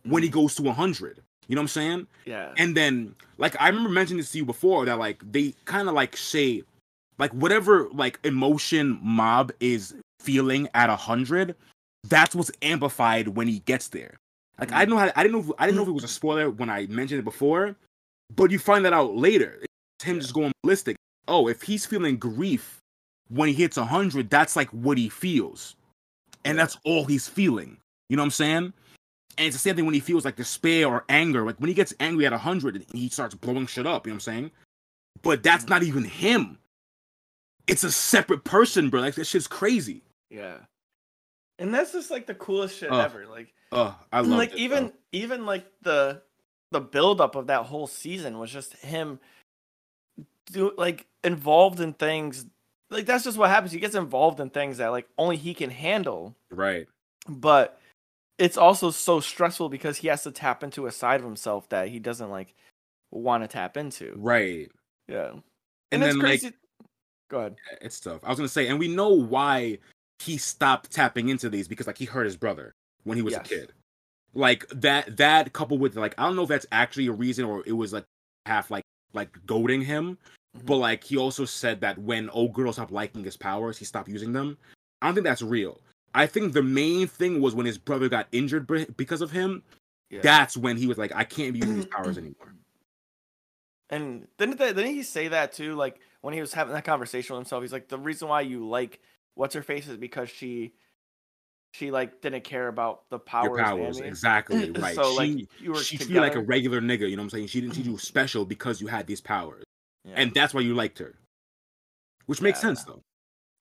when he mm. goes to hundred. You know what I'm saying? yeah And then, like, I remember mentioning this to you before that, like, they kind of like say, like, whatever like emotion Mob is feeling at a hundred, that's what's amplified when he gets there. Like, I mm. didn't know how I didn't know if, I didn't know if it was a spoiler when I mentioned it before, but you find that out later. It's him just going ballistic. Oh, if he's feeling grief when he hits a hundred, that's like what he feels, and that's all he's feeling. You know what I'm saying? And it's the same thing when he feels like despair or anger. Like when he gets angry at 100, he starts blowing shit up. You know what I'm saying? But that's not even him. It's a separate person, bro. Like that shit's crazy. yeah and that's just like the coolest shit Ugh, ever like Oh, I love like even even like the the buildup of that whole season was just him do like involved in things like that's just what happens. He gets involved in things that like only he can handle. Right. But it's also so stressful because he has to tap into a side of himself that he doesn't like want to tap into. Right. Yeah. And, And, then crazy. like Go ahead. it's tough. I was gonna say, and we know why he stopped tapping into these because like he hurt his brother when he was Yes. a kid. Like that that coupled with like I don't know if that's actually a reason or it was like half like like goading him. Mhm. But like he also said that when old girl stopped liking his powers, he stopped using them. I don't think that's real. I think the main thing was when his brother got injured because of him. Yeah. That's when he was like, I can't be using these powers anymore. And didn't they, didn't he say that too? Like when he was having that conversation with himself, he's like, the reason why you like what's her face is because she, she like didn't care about the powers. Your powers, Annie. exactly right. So like she you were she treated like a regular nigga. You know what I'm saying? She didn't treat you special because you had these powers, Yeah. and that's why you liked her. Which makes sense though,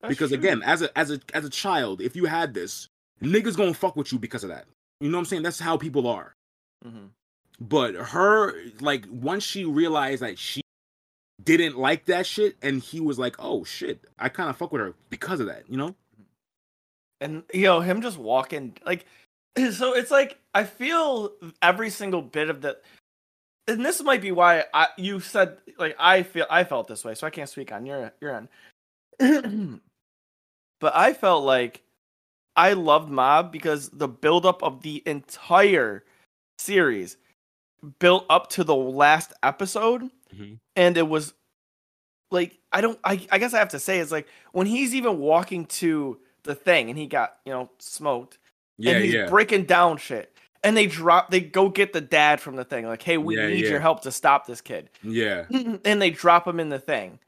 That's because true. again, as a as a as a child, if you had this, niggas gonna fuck with you because of that. You know what I'm saying? That's how people are. Mhm. But her, like, once she realized that she didn't like that shit, and he was like, "Oh shit, I kind of fuck with her because of that," you know? and you know him just walking like so it's like i feel every single bit of the and this might be why i you said like i feel i felt this way so i can't speak on your your end but i felt like i loved mob because the buildup of the entire series built up to the last episode Mhm. and it was like I don't I, I guess I have to say it's like when he's even walking to the thing and he got, you know, smoked Yeah, and he's yeah, breaking down shit. And they drop they go get the dad from the thing, like, hey, we Yeah, need yeah. your help to stop this kid. yeah, and they drop him in the thing.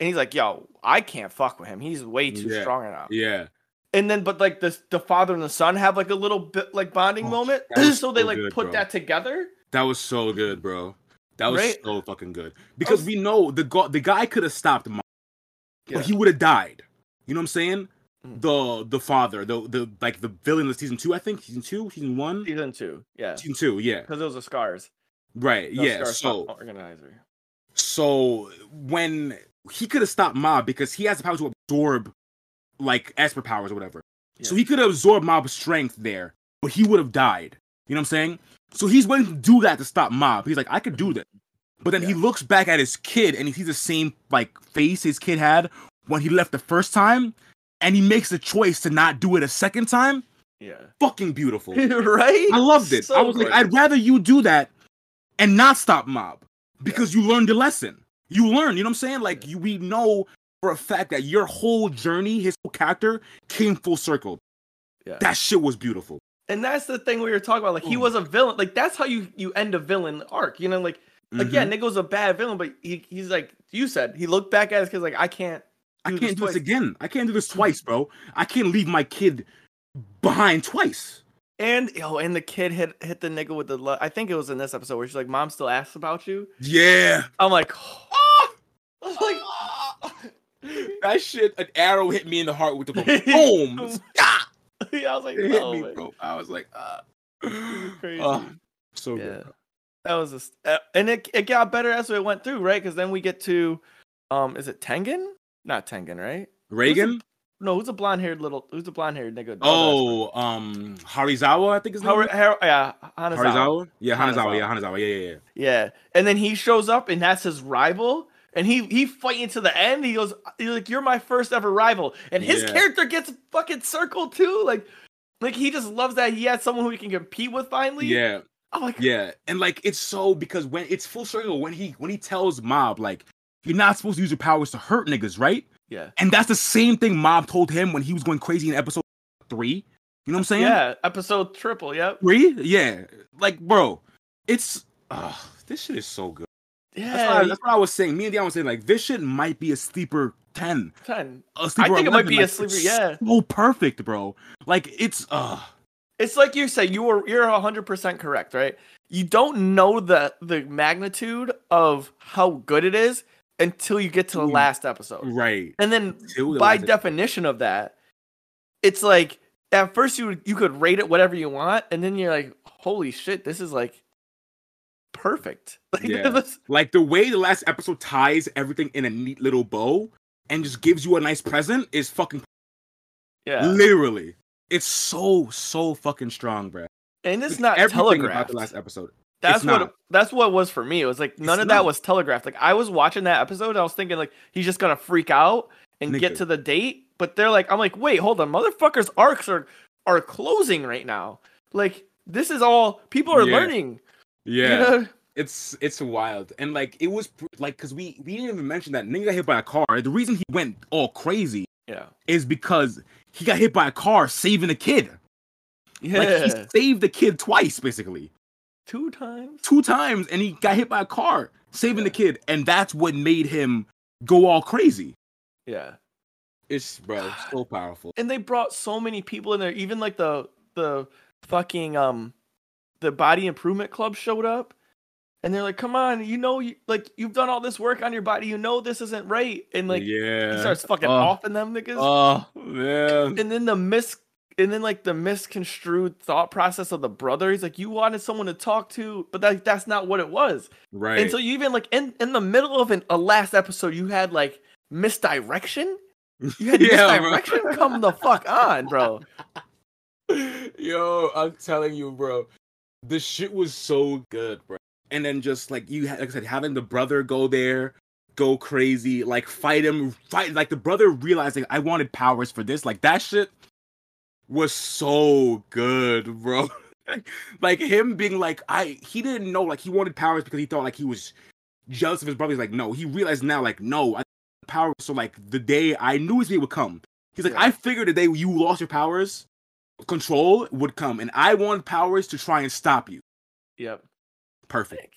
And he's like, yo, I can't fuck with him. He's way too Yeah, strong now. yeah. And then but like the the father and the son have like a little bit like bonding Oh, moment. so they so like good, put bro. that together. That was so good, bro. That was Right? so fucking good because was- we know the go- the guy could have stopped him, but he would have died. You know what I'm saying? Mhm. The the father, the the like the villain of season two, I think season two, season one, Season two. Yeah. season two, yeah, Because those are scars. right, The yeah. Scars So organizer. so when he could have stopped Mob because he has the power to absorb like Esper powers or whatever. So he could have absorbed Mob's strength there, but he would have died. You know what I'm saying? So he's willing to do that to stop Mob. He's like, I could do that. But then he looks back at his kid and he sees the same like face his kid had when he left the first time, and he makes the choice to not do it a second time. Yeah. Fucking beautiful. right? I loved it. So I was like. I'd rather you do that and not stop Mob because you learned your lesson. You learned, you know what I'm saying? Like you, we know for a fact that your whole journey, his whole character, came full circle. Yeah. That shit was beautiful. and that's the thing we were talking about. Like he was a villain. Like that's how you you end a villain arc. You know, like like yeah, Mhm. Nick was a bad villain, but he, he's like you said, he looked back at his kids like I can't. I can't this do this twice. again. I can't do this twice, bro. I can't leave my kid behind twice. And oh, and the kid hit hit the nigga with the. Lo- I think it was in this episode where she's like, "Mom still asks about you." Yeah. I'm like, Ah! I was like, that shit, an arrow hit me in the heart with the boom. Ah! yeah, I was like, It hit oh, me, man. bro. I was like, ah. Crazy. Ah, so Yeah. good. That was a, st- uh, and it it got better as we went through, right? Because then we get to, um, is it Tengen? Not Tengen, right? Reigen? No, who's a blonde haired little? Who's the blonde haired nigga? Oh, um, Harizawa, I think his name. Har- is? Har- yeah, Hanazawa. Harizawa? Yeah, Hanazawa. Hanazawa. Yeah, Hanazawa. Yeah, yeah, yeah. Yeah, and then he shows up, and that's his rival, and he he fighting to the end. He goes, he's like, "You're my first ever rival," and his Yeah. character gets fucking circled too. Like, like he just loves that he has someone who he can compete with finally. Yeah, I'm like, yeah. And like, it's so because when it's full circle, when he when he tells Mob like, you're not supposed to use your powers to hurt niggas, right? yeah, And that's the same thing Mob told him when he was going crazy in episode three. You know what I'm saying? yeah. Episode triple. Yep. Three? Yeah. Like, bro, it's uh, this shit is so good. Yeah. That's, what I, that's what I was saying. Me and Dion was saying like this shit might be a sleeper ten. ten. A sleeper think it might 11, be a sleeper, it's yeah. So perfect, bro. Like it's uh It's like you say, you were you're hundred percent correct, right? You don't know the the magnitude of how good it is until you get to the Mm. last episode. right. And then the by definition of that, it's like at first you you could rate it whatever you want, and then you're like, holy shit, this is like perfect. Like, Yeah. Like the way the last episode ties everything in a neat little bow and just gives you a nice present is fucking yeah. literally. It's so so fucking strong, bro. And it's not Everything telegraphed. about the last episode. That's what not. that's what it was for me. It was like none It's of that was telegraphed. Like I was watching that episode, and I was thinking like he's just gonna freak out and get to the date. But they're like, I'm like, wait, hold on, motherfuckers' arcs are are closing right now. Like this is all people are Yeah. learning. you Yeah. know? It's it's wild. And like it was like cuz we we didn't even mention that nigga got hit by a car. The reason he went all crazy Yeah. is because he got hit by a car saving a kid. Yeah. Like he saved the kid twice basically. Two times. two times and he got hit by a car saving the kid and that's what made him go all crazy Yeah. it's bro so powerful and they brought so many people in there even like the the fucking um the body improvement club showed up and they're like come on you know you like you've done all this work on your body you know this isn't right and like yeah he starts fucking Oh. offing them niggas oh man and then the mis and then like the misconstrued thought process of the brother he's like you wanted someone to talk to but that, that's not what it was. Right and so you even like in in the middle of an, a last episode you had like misdirection? You had Yeah, bro. misdirection? Come the fuck on bro. Yo i'm telling you bro the shit was so good bro. And then just like you had like i said having the brother go there go crazy like fight him fight like the brother realizing i wanted powers for this like that shit was so good bro like him being like i he didn't know like he wanted powers because he thought like he was jealous of his brother he's like no he realized now like no i power so like the day i knew his day would come he's like Yeah. i figured the day you lost your powers control would come and i wanted powers to try and stop you yep perfect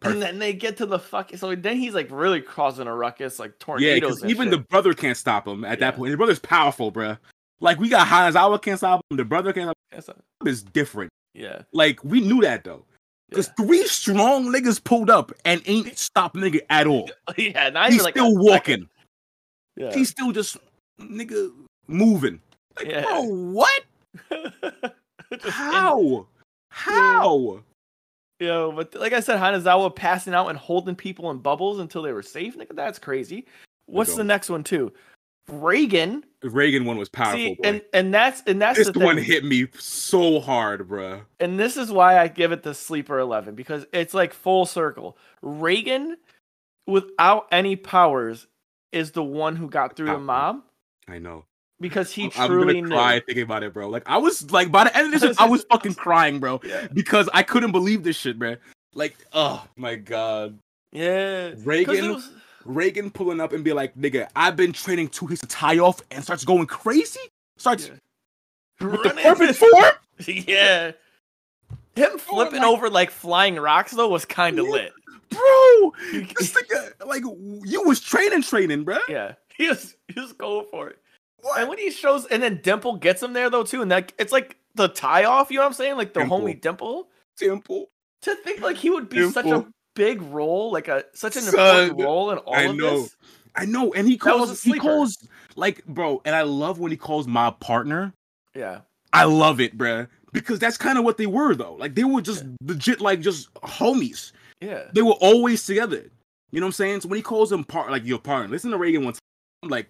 Perfect. And then they get to the fuck. So then he's like really causing a ruckus, like yeah tornadoes. because and even shit. the brother can't stop him at Yeah. that point the brother's powerful bruh. Like we got hanazawa can't stop him the brother can't stop him is different yeah, like we knew that though because three strong niggas pulled up and ain't stopped nigga at all yeah. Not he's like still second. walking Yeah. he's still just nigga moving. Like, Yeah. bro, what? Just in- How? How? Yo, but like I said, Hanazawa passing out and holding people in bubbles until they were safe. Nigga, that's crazy. What's the next one too? Reigen. Reigen one was powerful. See, and and that's and that's this the one hit me so hard, bruh. and this is why I give it the sleeper 11 because it's like full circle. Reigen, without any powers, is the one who got through Powerful. mom I know. because he I'm truly gonna knew. cry thinking about it, bro. Like I was like by the end of this, I was fucking crying, bro, Yeah. because I couldn't believe this shit, bro. Like, oh my god, Yeah, Reigen was- Reigen pulling up and be like, nigga, I've been training two hits to tie off and starts going crazy. Starts Yeah. with the Running. perfect form. yeah. Him oh flipping like- over like flying rocks though was kind of Yeah. lit. bro. This nigga, like you was training, training, bro. Yeah, he was he was going for it. What? And when he shows, and then Dimple gets him there though too, and that it's like the tie off. You know what I'm saying? Like the Dimple. homie Dimple. Simple. To think like he would be such a Dimple. Big role, like a such an Son, important role in all I of know. this. I know, and he calls. He calls like, bro, and I love when he calls my partner. Yeah, I love it, bruh. Because that's kind of what they were, though. Like they were just legit, like just homies. yeah, They were always together. You know what I'm saying? So when he calls him part, like your partner, listen to Reigen once. I'm like,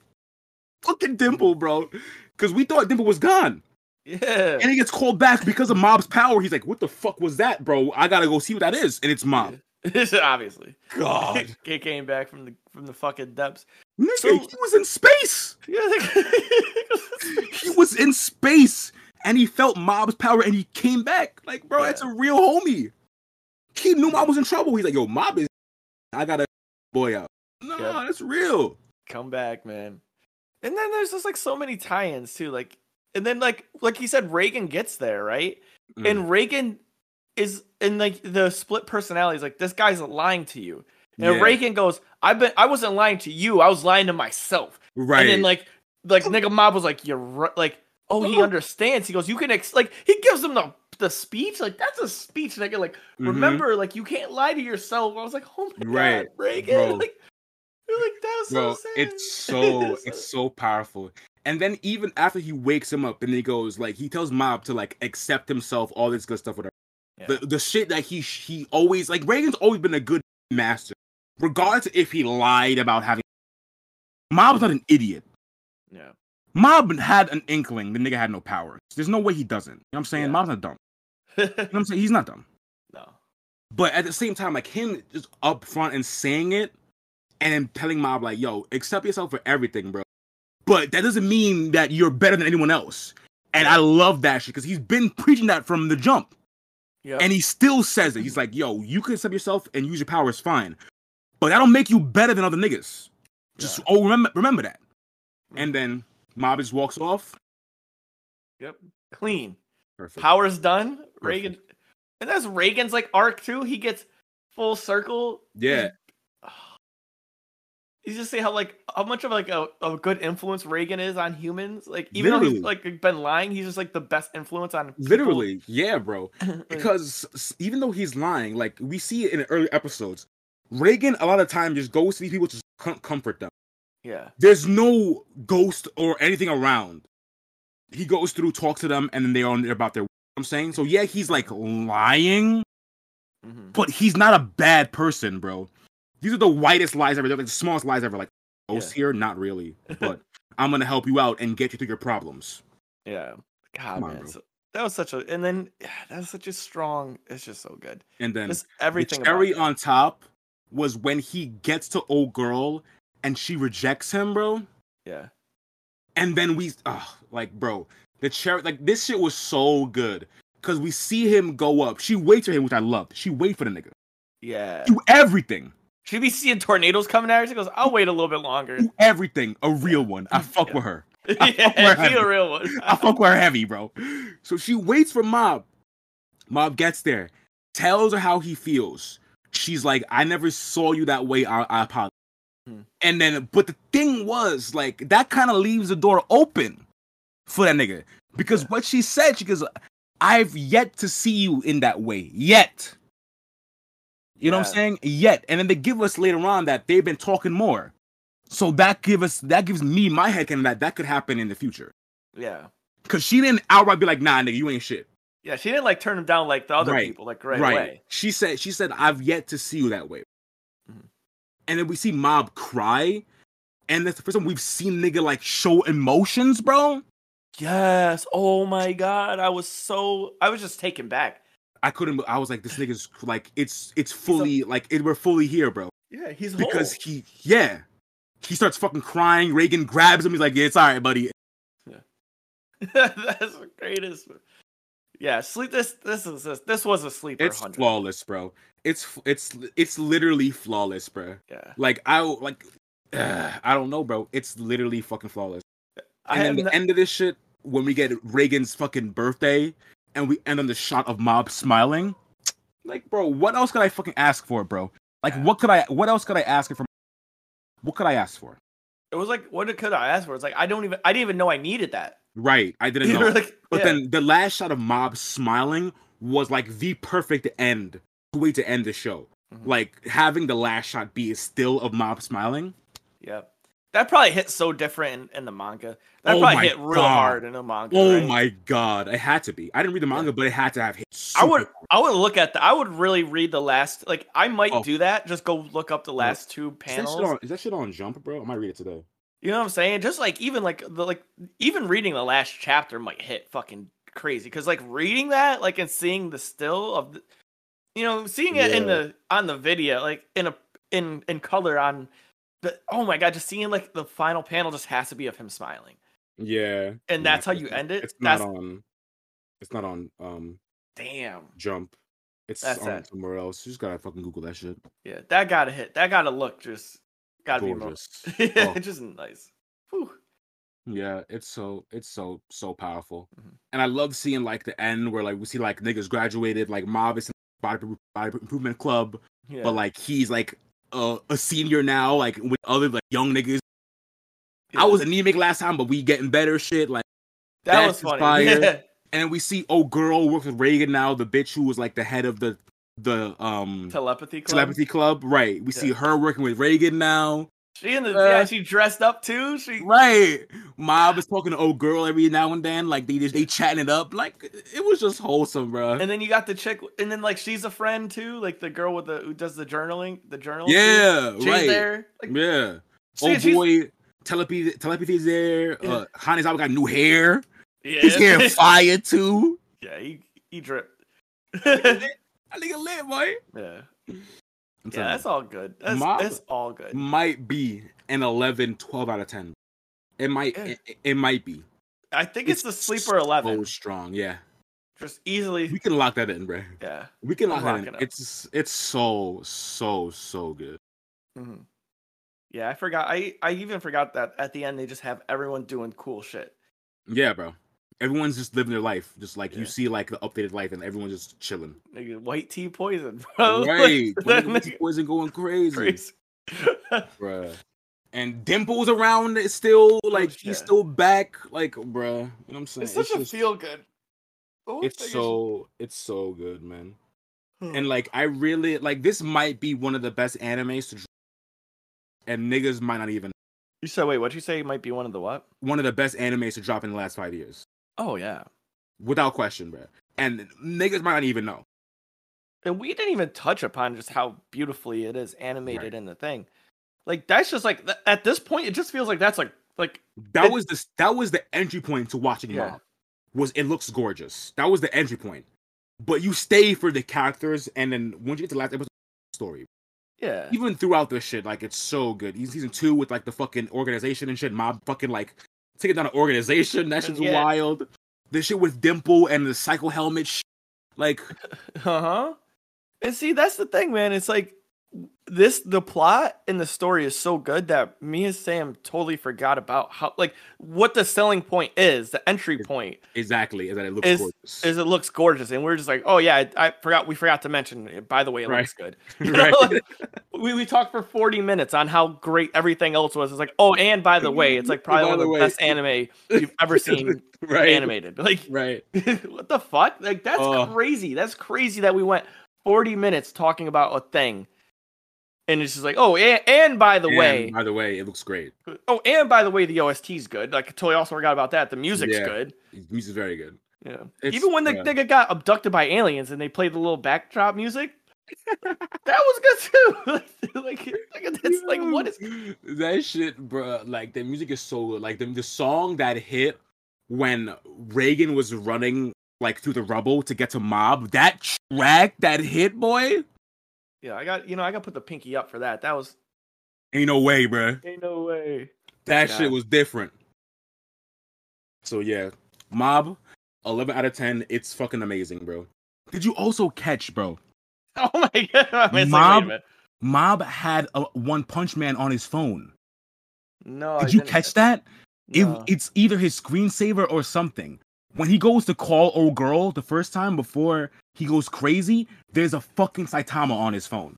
fucking Dimple, bro. Because we thought Dimple was gone, yeah. and he gets called back because of Mob's power. He's like, what the fuck was that, bro? I gotta go see what that is, and it's Mob. Obviously, God, he came back from the from the fucking depths. nigga, So- he was in space. He was in space, and he felt Mob's power, and he came back. Like, bro, Yeah. that's a real homie. He knew Mob was in trouble. He's like, yo, Mob is. I gotta boy out. No, Yeah. that's real. come back, man. And then there's just like so many tie-ins too, like, and then like like he said, Reigen gets there right, Mm. and Reigen is in like the split personalities. Like this guy's lying to you, and Yeah. Reigen goes, "I've been, I wasn't lying to you. I was lying to myself." right. And then like like nigga mob was like, "You're right." Like, oh, he understands. He goes, "You can ex-, like." He gives him the the speech. Like that's a speech, nigga. Like Mhm. remember, like you can't lie to yourself. I was like, oh my Right, god, Reigen. bro. Like, you're like that was bro so sad. it's so it's so powerful and then even after he wakes him up and he goes like he tells mob to like accept himself all this good stuff whatever Yeah. The the shit that he he always like Reigen's always been a good master, regardless if he lied about having. Mob's not an idiot. yeah. Mob had an inkling the nigga had no powers. There's no way he doesn't. You know what I'm saying? Yeah. Mob's not dumb. You know what I'm saying? He's not dumb. no. But at the same time, like him just up front and saying it and then telling Mob, like, yo, accept yourself for everything, bro. But that doesn't mean that you're better than anyone else. And I love that shit because he's been preaching that from the jump. Yeah. And he still says it. He's like, yo, you can accept yourself and use your powers fine. But that don't make you better than other niggas. Just oh remember remember that. Mm. And then Mob just walks off. Yep. Clean. Perfect. Powers done. Reigen. And that's Reigen's like arc too. He gets full circle. Yeah. You just see how like how much of like a, a good influence Reigen is on humans. Like even though he's like been lying, he's just like the best influence on people. Literally, yeah, bro. Because even though he's lying, like we see it in early episodes, Reigen a lot of time just goes to these people to com- comfort them. yeah, There's no ghost or anything around. He goes through, talks to them, and then they're on there about their. I'm saying so. Yeah, he's like lying, Mhm. but he's not a bad person, bro. These are the whitest lies ever. They're like the smallest lies ever. Like ghosts here, not really, but I'm gonna help you out and get you through your problems. yeah. God, on, man, so- that was such a and then yeah, that was such a strong. It's just so good. And then Just everything. the cherry on top was when he gets to old girl and she rejects him, bro. yeah, And then we, oh, like, bro, the cherry, like, this shit was so good because we see him go up. She waits for him, which I loved. She wait for the nigga, yeah. do everything, She be seeing tornadoes coming at her. She goes, "I'll wait a little bit longer." everything. A real one. I fuck Yeah. with her. I fuck with yeah, her be a real one. I fuck with her heavy, bro. So she waits for Mob. Mob gets there, tells her how he feels. She's like, I never saw you that way. I, I apologize. Hmm. And then, but the thing was, like, that kind of leaves the door open for that nigga. Because what she said, she goes, I've yet to see you in that way. Yet. You know what I'm saying? Yet. And then they give us later on that they've been talking more. So that give us that gives me my head canon that that could happen in the future. Yeah, Cause she didn't outright be like, nah, nigga, you ain't shit. yeah. She didn't like turn him down like the other Right, people, like right, away. She said, she said, I've yet to see you that way. Mhm. And then we see Mob cry, and that's the first time we've seen nigga like show emotions, bro. Yes. Oh my god. I was so. I was just taken back. I couldn't. I was like, this nigga's like, it's it's fully like it, we're fully here, bro. Yeah, he's Because whole. he, yeah, he starts fucking crying. Reigen grabs him. He's like, yeah, it's all right, buddy. Yeah, that's the greatest. Yeah, sleep. This this is this, this was a sleeper. It's 100. flawless, bro. It's it's it's literally flawless, bro. Yeah, Like I like, I don't know, bro. It's literally fucking flawless. I And then the end of this shit, when we get Reigen's fucking birthday, and we end on the shot of Mob smiling, like, bro, what else could I fucking ask for, bro? Like, Yeah. what could I? What else could I ask for? What could I ask for? it was like, what could I ask for? It's like I don't even. I didn't even know I needed that. Right, I didn't know. like, but yeah. then the last shot of Mob smiling was like the perfect end way to end the show. Mhm. Like having the last shot be still of Mob smiling. yeah, that probably hit so different in, in the manga. That Oh probably hit real God. hard in the manga. Oh right? my god, it had to be. I didn't read the manga, but it had to have hit. I would super I would look at the I would really read the last like I might Oh. do that. Just go look up the last two Is that, panels. on, is that shit on Jump, bro? I might read it today. You know what I'm saying? Just like even like the like even reading the last chapter might hit fucking crazy because like reading that like and seeing the still of the, you know seeing it in the on the video like in a in in color on the oh my god just seeing like the final panel just has to be of him smiling Yeah, and that's how you end it. It's not on. It's not on um damn Jump. It's That's on somewhere else. You just gotta fucking Google that shit. yeah that gotta hit that gotta look just gotta Gorgeous. be mo- Oh. just nice. Whew. Yeah, it's so it's so so powerful, Mhm. and I love seeing like the end where like we see like niggas graduated, like Mob is in body, body improvement club, Yeah. but like he's like a, a senior now, like with other like young niggas. I was anemic last time, but we getting better shit. Like, that was funny. fire. Yeah. and we see oh girl works with Reigen now, the bitch who was like the head of the the um Telepathy club. telepathy club. Right, we see her working with Reigen now. She in the Uh, yeah, she dressed up too. She Right. Mob is talking to old girl every now and then. Like they just they chatting it up. Like it was just wholesome, bro. and then you got the chick, and then like she's a friend too, like the girl with the who does the journaling, the journal. yeah, she's right. there. Like, Yeah. she- Old boy telepathy telepathy's there. Yeah. Uh Hanazawa got new hair. yeah, His hair fire too. yeah, he he dripped. I think it lit, boy. yeah, I'm yeah, that's all good. That's, Mob- that's all good. might be an 11, 12 out of 10. It might Yeah. it, it might be. I think it's, the sleeper. So strong, yeah. Just easily. We can lock that in, bro. Yeah. We can lock that in. up. It's it's so so so good. mhm. Yeah, I forgot. I I even forgot that at the end they just have everyone doing cool shit. Yeah, bro. Everyone's just living their life, just like you see, like the updated life, and everyone's just chilling. Nigga, white tea poison, bro. right, That nigga- wasn't going crazy, crazy. bruh. And Dimple's around it still, like shit. he's still back, like, bruh. You know what I'm saying? it's such a just- feel good. It's so it's so good, man. Hmm. And like, I really like this. Might be one of the best animes to, and niggas might not even you said wait, what'd you say might be one of the what? one of the best animes to drop in the last five years, Oh yeah. without question, bro. And niggas might not even know. And we didn't even touch upon just how beautifully it is animated Right. in the thing. Like that's just like th- at this point, it just feels like that's like like That It- was the that was the entry point to watching Yeah. Mob. Was it looks gorgeous? That was the entry point. But you stay for the characters, and then once you get to the last episode, story. yeah. Even throughout this shit, like it's so good. Even season two with like the fucking organization and shit, Mob fucking like taking down an organization. That shit's Yeah. wild. The shit with Dimple and the psycho helmet. Sh- like Uh huh. And see, that's the thing, man. It's like this the plot and the story is so good that me and Sam totally forgot about how like what the selling point is, the entry point exactly is that it looks Is- gorgeous. is it looks gorgeous, and we're just like, oh yeah, I, I forgot we forgot to mention. it. By the way, it Right. looks good. You Right. know, like, we we talked for forty minutes on how great everything else was. It's like, oh, and by the way, it's like probably By one of the way. best anime you've ever seen right. animated. Like, Right. what the fuck? Like that's crazy. That's crazy that we went 40 minutes talking about a thing. And it's just like, oh, and, and by the And way, by the way, it looks great. oh, and by the way, the OST's good. Like, I totally also forgot about that. The music's Yeah. good. The music's very good. Yeah. It's- Even when the yeah. nigga got abducted by aliens and they played the little backdrop music, that was good too. like, like, it's like, what is. that shit, bro? Like the music is so good. Like the the song that hit when Reigen was running like through the rubble to get to Mob. That track that hit, boy. Yeah, I got, you know, I got to put the pinky up for that. That was. Ain't no way, bro. Ain't no way. That shit was different. So yeah, Mob, eleven out of ten. It's fucking amazing, bro. Did you also catch, bro? Oh my God. I mean, it's like, Mob- Mob had a One Punch Man on his phone. No, I Did you didn't catch that? It, No. it's either his screensaver or something. When he goes to call old girl the first time before he goes crazy, there's a fucking Saitama on his phone.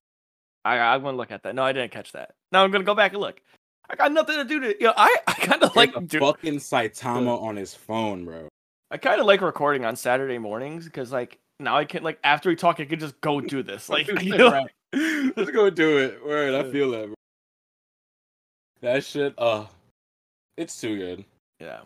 I, I'm gonna look at that. No, I didn't catch that. Now I'm gonna go back and look. I got nothing to do to. You know, I, I kind of like. Like a do- fucking Saitama on his phone, bro. I kind of like recording on Saturday mornings because like now I can like after we talk, I can just go do this. Like you know, Right. Let's go do it. Word, I feel that. Bro. That shit, uh, it's too good. yeah.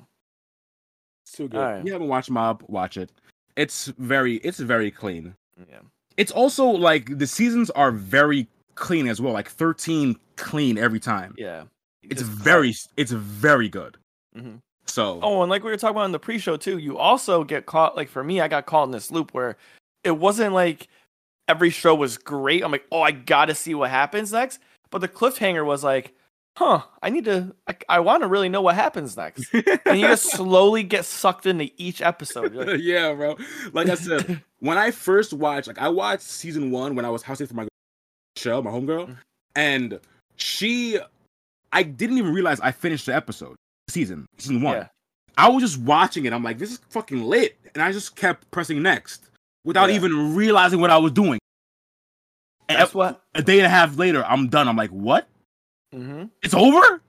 Too good. Alright. You haven't watched Mob? Watch it. It's very, it's very clean. Yeah. It's also like the seasons are very clean as well. Like 13 clean every time. Yeah. It's Just very, it's very good. Mhm. So, Oh, and like we were talking about in the pre-show too, you also get caught. Like for me, I got caught in this loop where it wasn't like every show was great. I'm like, oh, I gotta see what happens next. But the cliffhanger was like, huh, I need to, I, I want to really know what happens next. and you just slowly get sucked into each episode. Like, yeah, bro. Like I said, when I first watched, like I watched season one when I was house sitting for my show, my homegirl, Mm. and she, I didn't even realize I finished the episode, season, season one. Yeah. I was just watching it. I'm like, this is fucking lit, and I just kept pressing next without Yeah. even realizing what I was doing. And That's what. a day and a half later, I'm done. I'm like, what? Hmm It's over?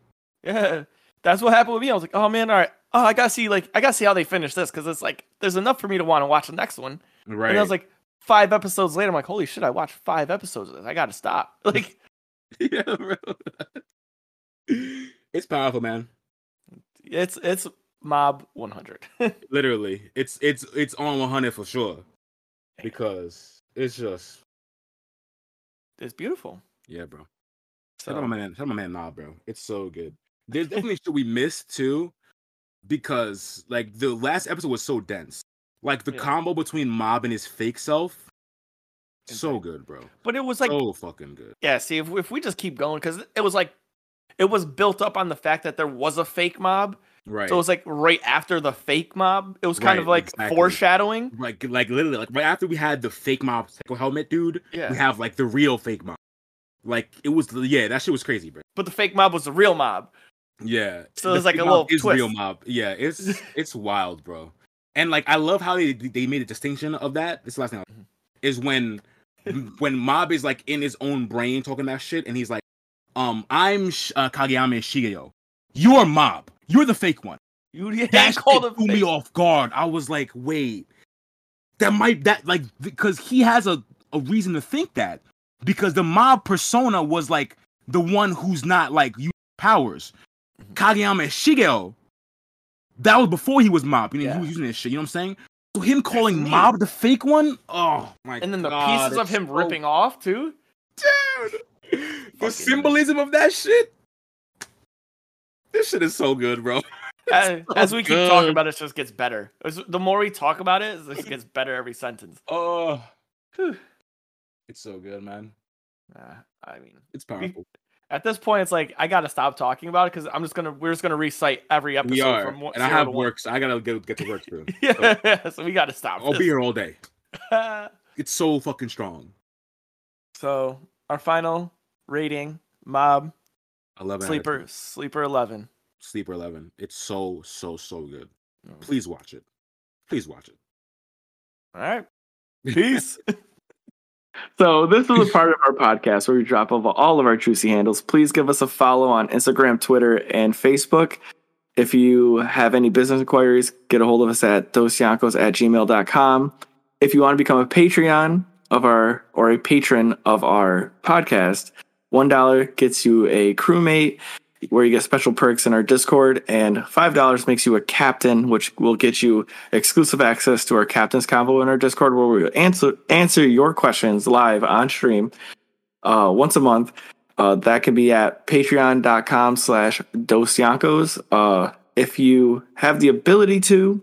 Yeah, that's what happened with me. I was like, oh man, all right. Oh, I gotta see like I gotta see how they finish this because it's like there's enough for me to want to watch the next one. Right. And I was like, five episodes later, I'm like, holy shit, I watched five episodes of this. I gotta stop. Like, yeah, bro. it's powerful, man. It's it's Mob 100. Literally, it's it's it's on 100 for sure. Because it's just it's beautiful. yeah, bro. So Shout out my man, shout out my man, nah, bro. It's so good. There's definitely shit we missed too, because like the last episode was so dense. Like the Yeah. combo between Mob and his fake self, so good, bro. but it was like so fucking good. yeah, see if if we just keep going cuz it was like it was built up on the fact that there was a fake mob. Right. So it was like right after the fake mob. It was kind of like exactly. foreshadowing. like like literally like right after we had the fake mob psycho helmet dude, Yeah. we have like the real fake mob. Like it was yeah, that shit was crazy, bro. But the fake mob was the real mob. Yeah. So it's like, a little is real mob. Yeah, it's it's wild, bro. And like I love how they they made a distinction of that. This the last thing Mhm. is when when Mob is like in his own brain talking that shit, and he's like, um, I'm Sh- uh, Kageyama Shigeo. You're Mob. You're the fake one. You yeah, That called shit threw me off guard. I was like, wait, that might that like because he has a a reason to think that because the mob persona was like the one who's not like you powers. Mhm. Kageyama Shigeo, that was before he was mob. You know, Yeah. he was using this shit. You know what I'm saying? So him calling mob the fake one, oh my! And then the God, pieces of him so- ripping off too. dude. The symbolism of that shit. This shit is so good, bro. As, so as we keep talking about it, it just gets better. As- The more we talk about it, it just gets better every sentence. Oh, Whew. It's so good, man. Uh, I mean, It's powerful. at this point, it's like I gotta stop talking about it because I'm just gonna we're just gonna recite every episode We are, from one, and I have work, so I gotta get get to work through. Yeah, so we gotta stop. I'll this. be here all day. It's so fucking strong. so our final rating, Mob Eleven. Sleeper Sleeper Eleven. Sleeper Eleven. It's so so so good. Mm. Please watch it. Please watch it. All right, peace. So this is a part of our podcast where we drop off all of our juicy handles. Please give us a follow on Instagram, Twitter, and Facebook. If you have any business inquiries, get a hold of us at dosyankos at gmail.com. If you want to become a Patreon of our or a patron of our podcast, one dollar gets you a crewmate where you get special perks in our Discord, and five dollars makes you a captain, which will get you exclusive access to our captain's convo in our Discord, where we answer answer your questions live on stream uh, once a month. Uh, that can be at patreon.com slash dosyankos. Uh, if you have the ability to,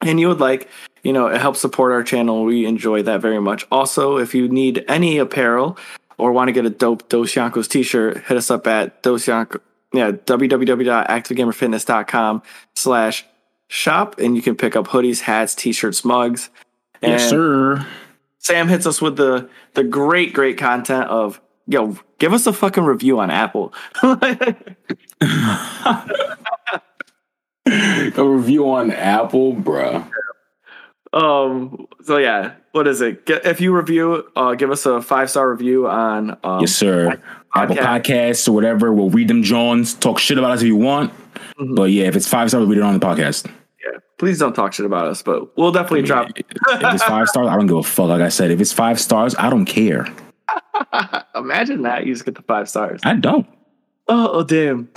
and you would like, you know, it helps support our channel. We enjoy that very much. Also, if you need any apparel or want to get a dope Dos Yankos t-shirt, hit us up at Dos Yanko, yeah, www.activegamerfitness.com slash shop, and you can pick up hoodies, hats, t-shirts, mugs. Yes, And sir. Sam hits us with the the great, great content of yo, give us a fucking review on Apple. A review on Apple, bruh. Um, so yeah, what is it? Get, if you review, uh, give us a five star review on um, yes, sir. Apple podcast. Podcasts or whatever. We'll read them, Johns. Talk shit about us if you want. Mhm. But yeah, if it's five stars, we'll read it on the podcast. Yeah, please don't talk shit about us, but we'll definitely drop. If it's five stars, I don't give a fuck. Like I said, if it's five stars, I don't care. Imagine that you just get the five stars. I don't. Oh, oh damn.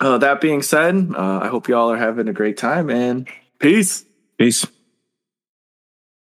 Uh, that being said, uh, I hope you all are having a great time and peace. Peace.